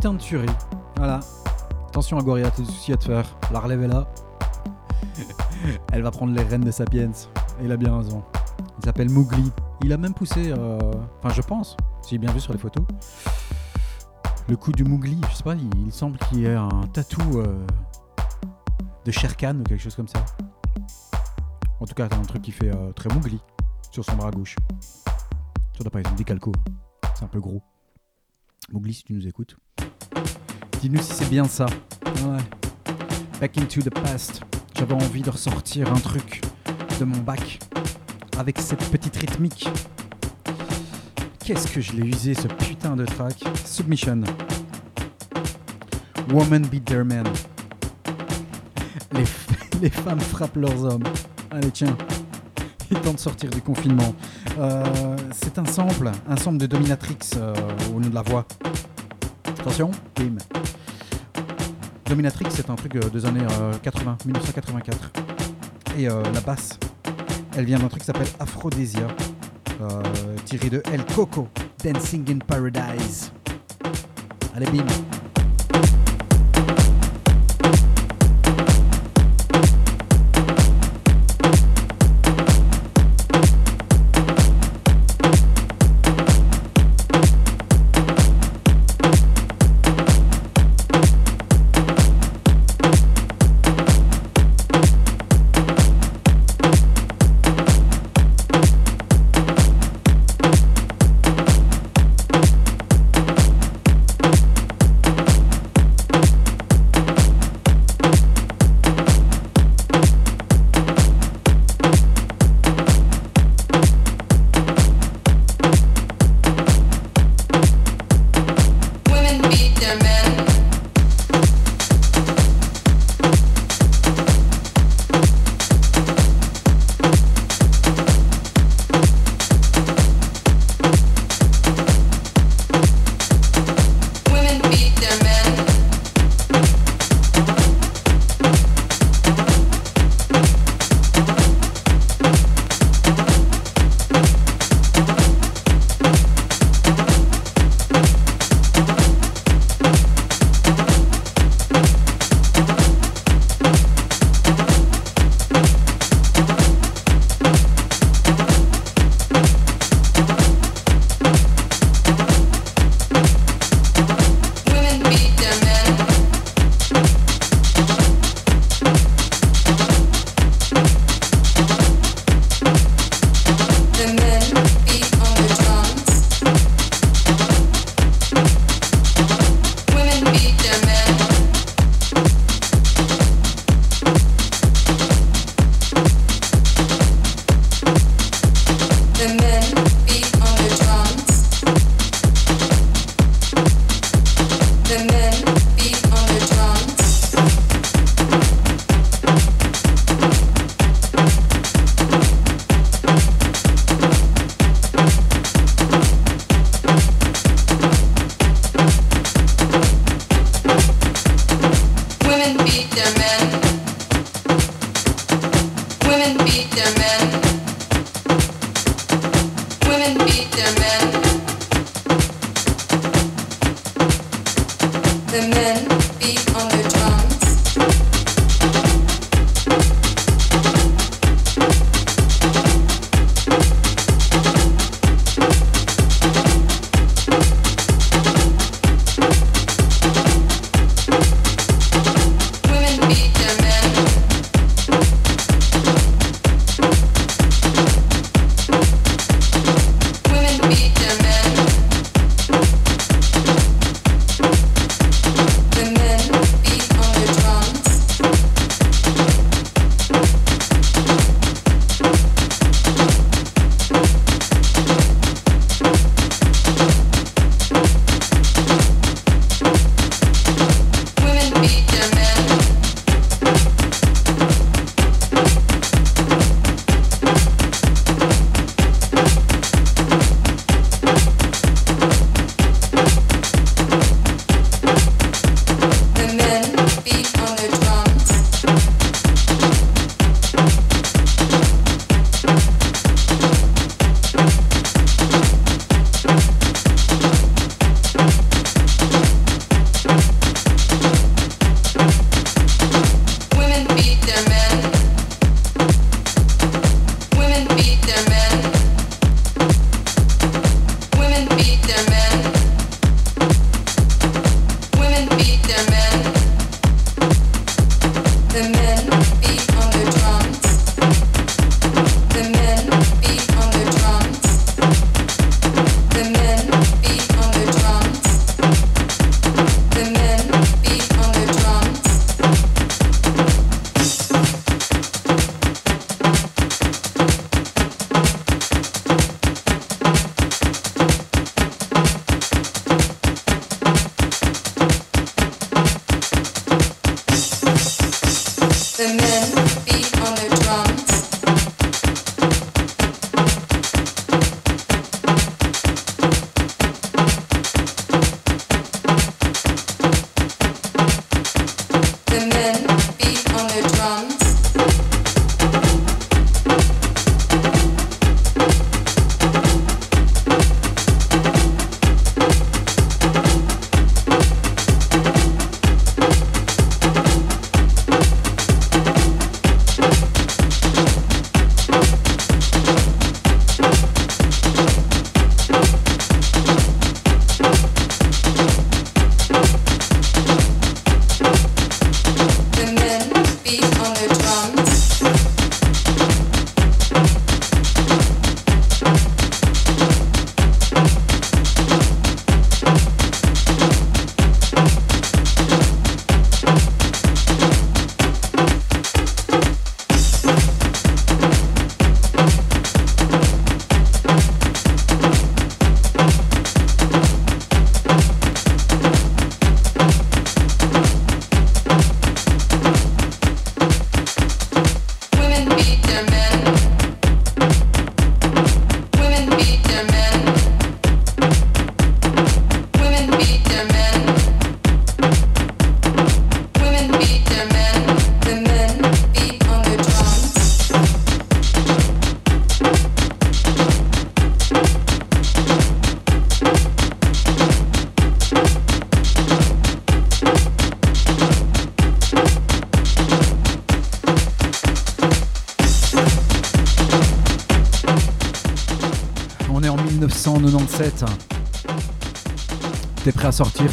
[SPEAKER 1] Putain de tuerie. Voilà. Attention à Goria, t'as des soucis à te faire. La relève est là. Elle va prendre les rênes de Sapiens. Et il a bien raison. Il s'appelle Mowgli. Il a même poussé, euh, enfin je pense, si j'ai bien vu sur les photos, le coup du Mowgli. Je sais pas, il, semble qu'il y ait un tatou euh, de Sherkan ou quelque chose comme ça. En tout cas, t'as un truc qui fait euh, très Mowgli sur son bras gauche. Ça doit pas être un décalco. C'est un peu gros. Mowgli, si tu nous écoutes. Dis-nous si c'est bien ça. Ouais. Back into the past. J'avais envie de ressortir un truc de mon bac avec cette petite rythmique. Qu'est-ce que je l'ai usé ce putain de track? Submission. Woman beat their men. Les, les femmes frappent leurs hommes. Allez tiens, il est temps de sortir du confinement. Euh, c'est un sample, un sample de Dominatrix euh, au nom de la voix. Attention, bim. Dominatrix, c'est un truc euh, des années 80, 1984. Et la basse, elle vient d'un truc qui s'appelle Aphrodisia, tiré de El Coco, Dancing in Paradise. Allez, bim.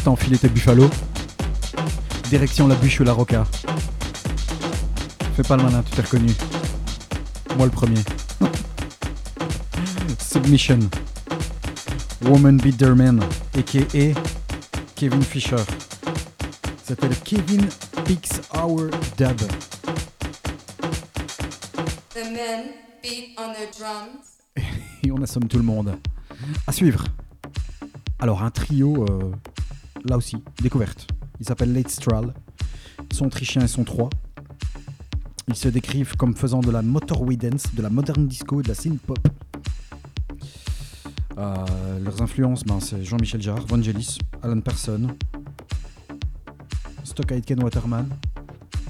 [SPEAKER 1] T'as enfilé tes buffalo. Direction la bûche ou la roca. Fais pas le malin, tu t'es reconnu. Moi le premier. Submission. Woman Beater Man, a.k.a. Kevin Fisher. C'était le Kevin Pix Hour Dub. The men beat on their drums. Et on assomme tout le monde. À suivre. Alors, un trio, euh, là aussi, découverte. Il s'appelle Late Stral. Ils sont autrichiens et sont trois. Ils se décrivent comme faisant de la motorway dance, de la modern disco et de la synth pop. Euh, leurs influences, ben, c'est Jean-Michel Jarre, Vangelis, Alan Person, Stock Aitken Waterman,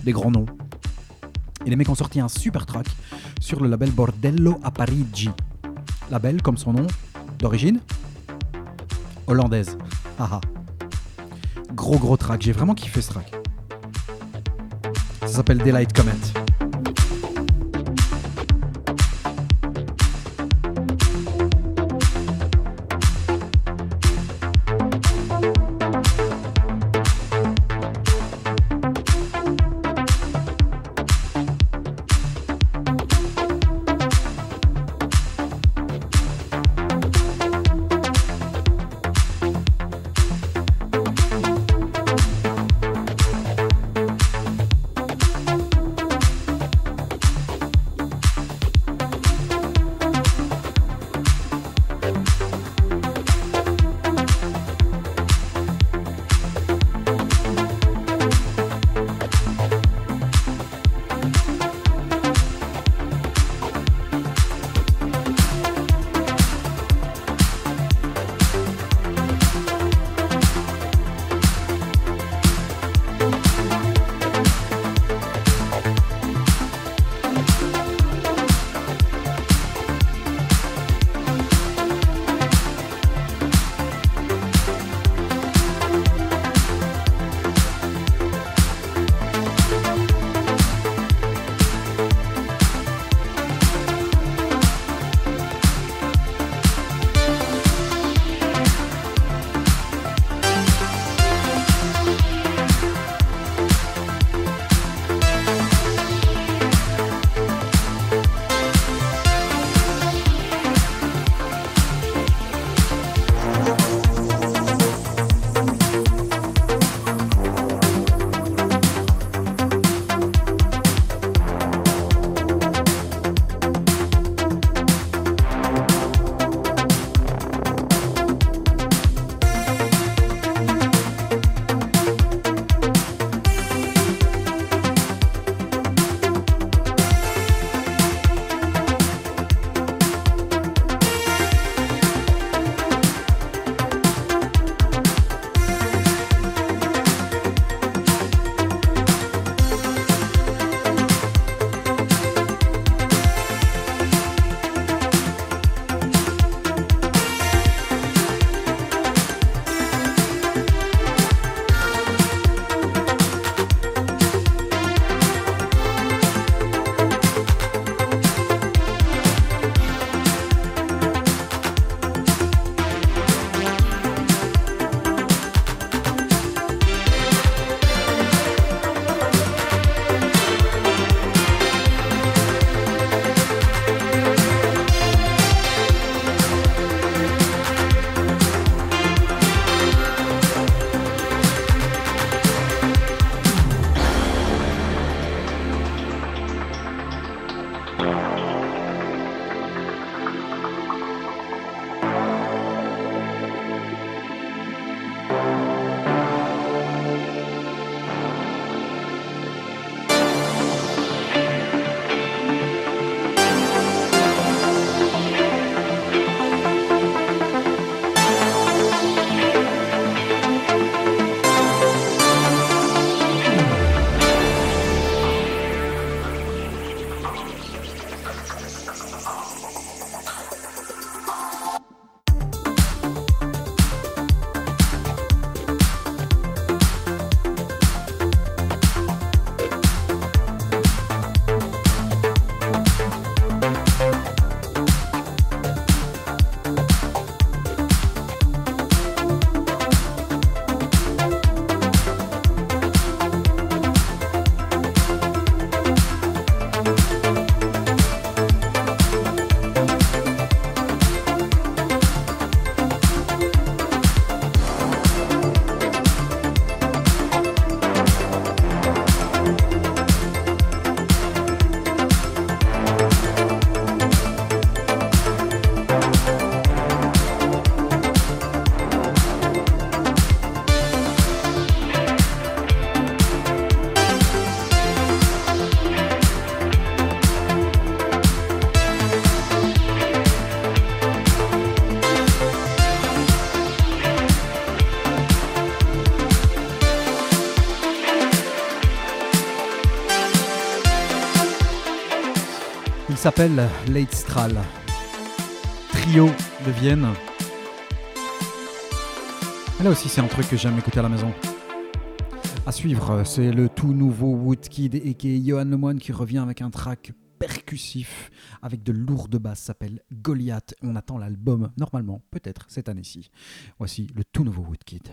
[SPEAKER 1] des grands noms. Et les mecs ont sorti un super track sur le label Bordello a Parigi. Label, comme son nom, d'origine hollandaise. Haha. Gros gros track, j'ai vraiment kiffé ce track. Ça s'appelle Daylight Comment.
[SPEAKER 4] S'appelle Late. Trio de Vienne. là aussi, c'est un truc que j'aime écouter à la maison. À suivre, c'est le tout nouveau Woodkid et qui est Johan Lemoine qui revient avec un track percussif avec de lourdes basses s'appelle Goliath. On attend l'album normalement, peut-être cette année-ci. Voici le tout nouveau Woodkid.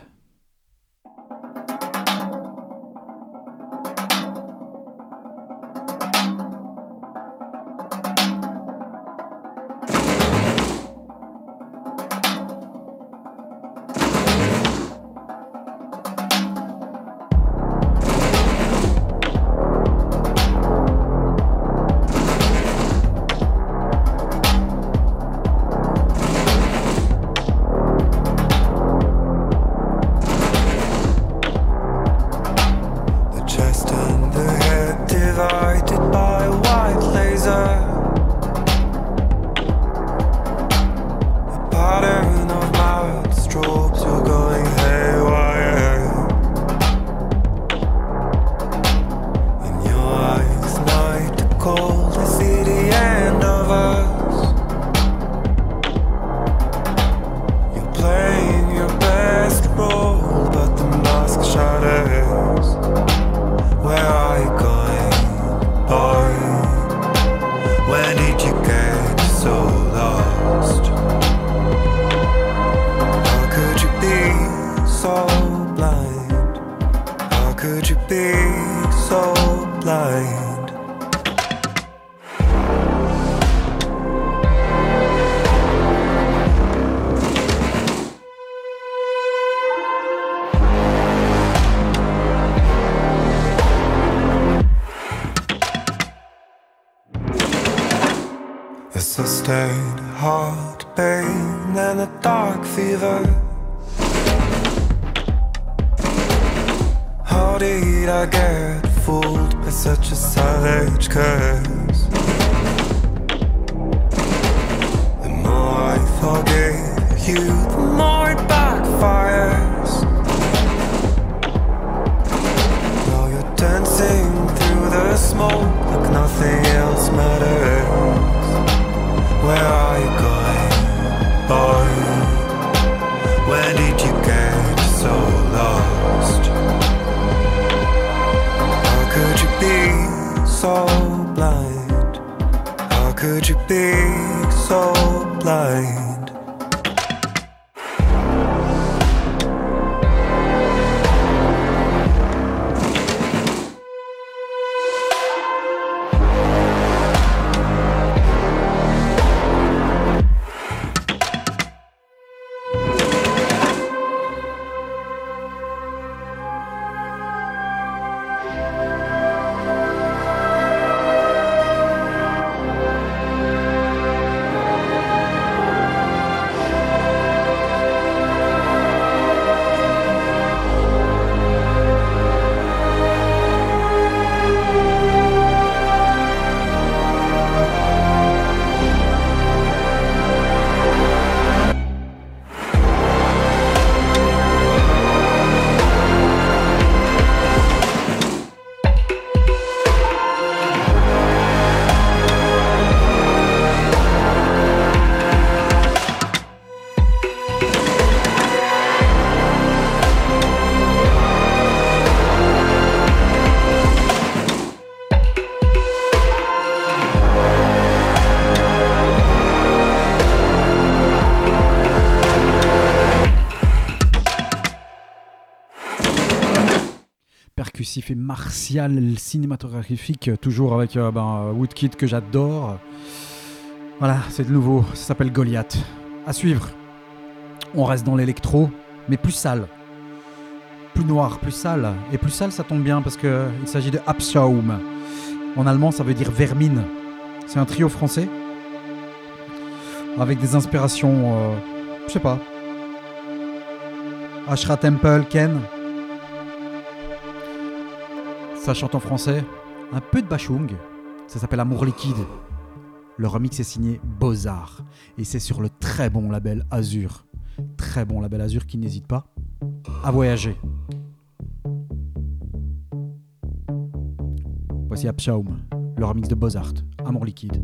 [SPEAKER 4] Fait martial cinématographique, toujours avec euh, ben, Woodkid que j'adore. Voilà, c'est de nouveau, ça s'appelle Goliath. À suivre. On reste dans l'électro, mais plus sale. Plus noir, plus sale. Et plus sale, ça tombe bien parce qu'il s'agit de Abschaum. En allemand, ça veut dire vermine. C'est un trio français. Avec des inspirations, euh, je sais pas. Ashra Temple, Ken, ça chante en français, un peu de Bachung, ça s'appelle Amour liquide. Le remix est signé Beaux-Arts et c'est sur le très bon label Azur. Très bon label Azur qui n'hésite pas à voyager. Voici Abschaum, le remix de Beaux-Arts.
[SPEAKER 5] Amour liquide.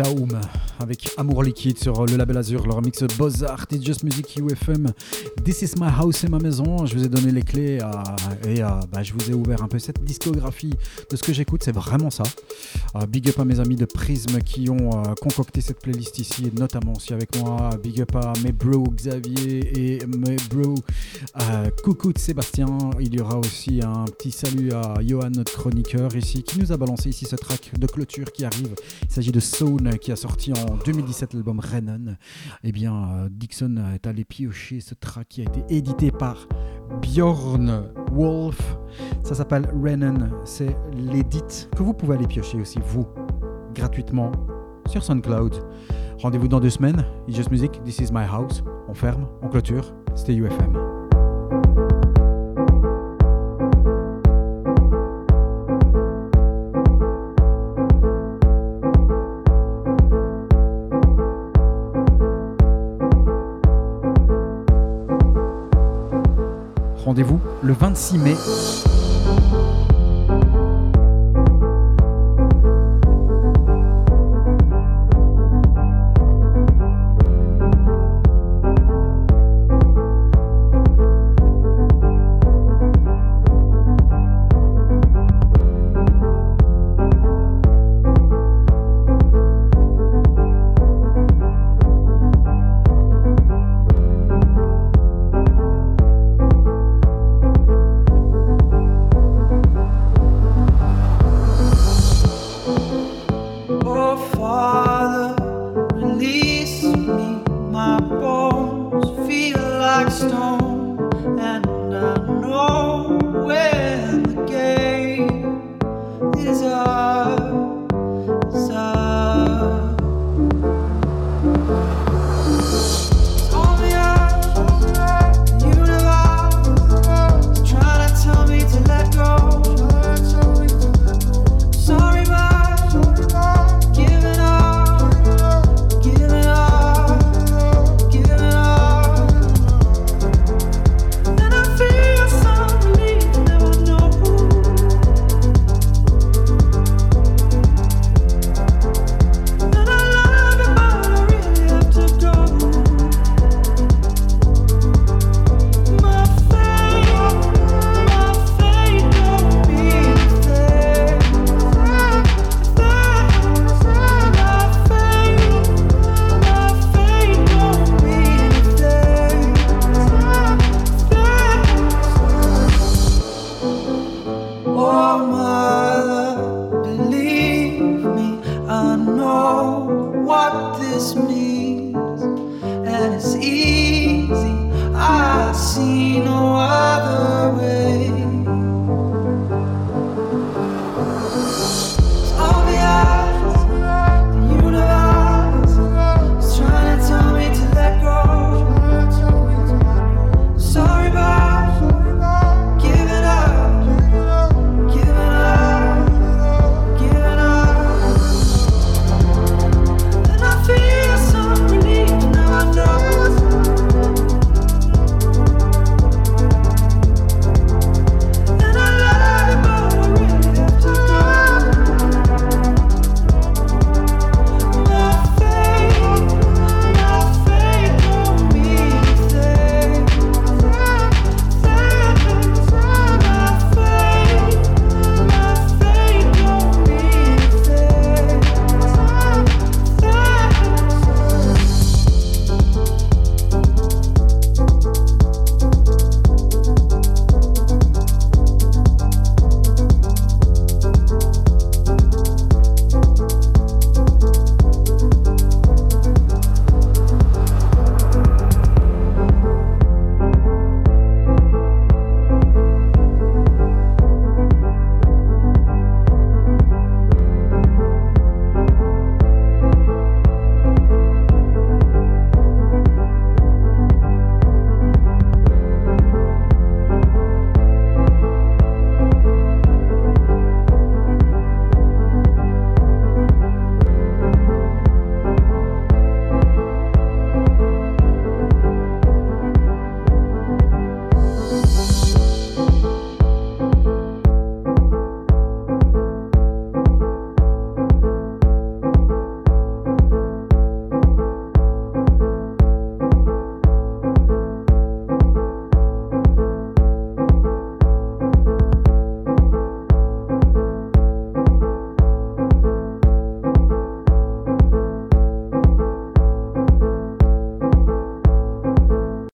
[SPEAKER 1] Absaum avec Amour Liquide sur le label Azur, leur mix Beaux-Arts et Just Music UFM. This is my house, c'est ma maison. Je vous ai donné les clés et bah, je vous ai ouvert un peu cette discographie de ce que j'écoute, c'est vraiment ça. Big up à mes amis de Prism qui ont euh, concocté cette playlist ici, notamment aussi avec moi. Big up à mes bros Xavier et mes bros euh, coucou de Sébastien. Il y aura aussi un petit salut à Johan, notre chroniqueur ici, qui nous a balancé ici ce track de clôture qui arrive. Il s'agit de Zone qui a sorti en 2017 l'album Renan. Eh bien, euh, Dixon est allé piocher ce track qui a été édité par Bjorn Wolf. Ça s'appelle Renan. C'est l'édit que vous pouvez aller piocher aussi, vous, gratuitement sur SoundCloud. Rendez-vous dans deux semaines. It's Just Music, This is my house. On ferme, on clôture. C'était UFM. Rendez-vous le 26 mai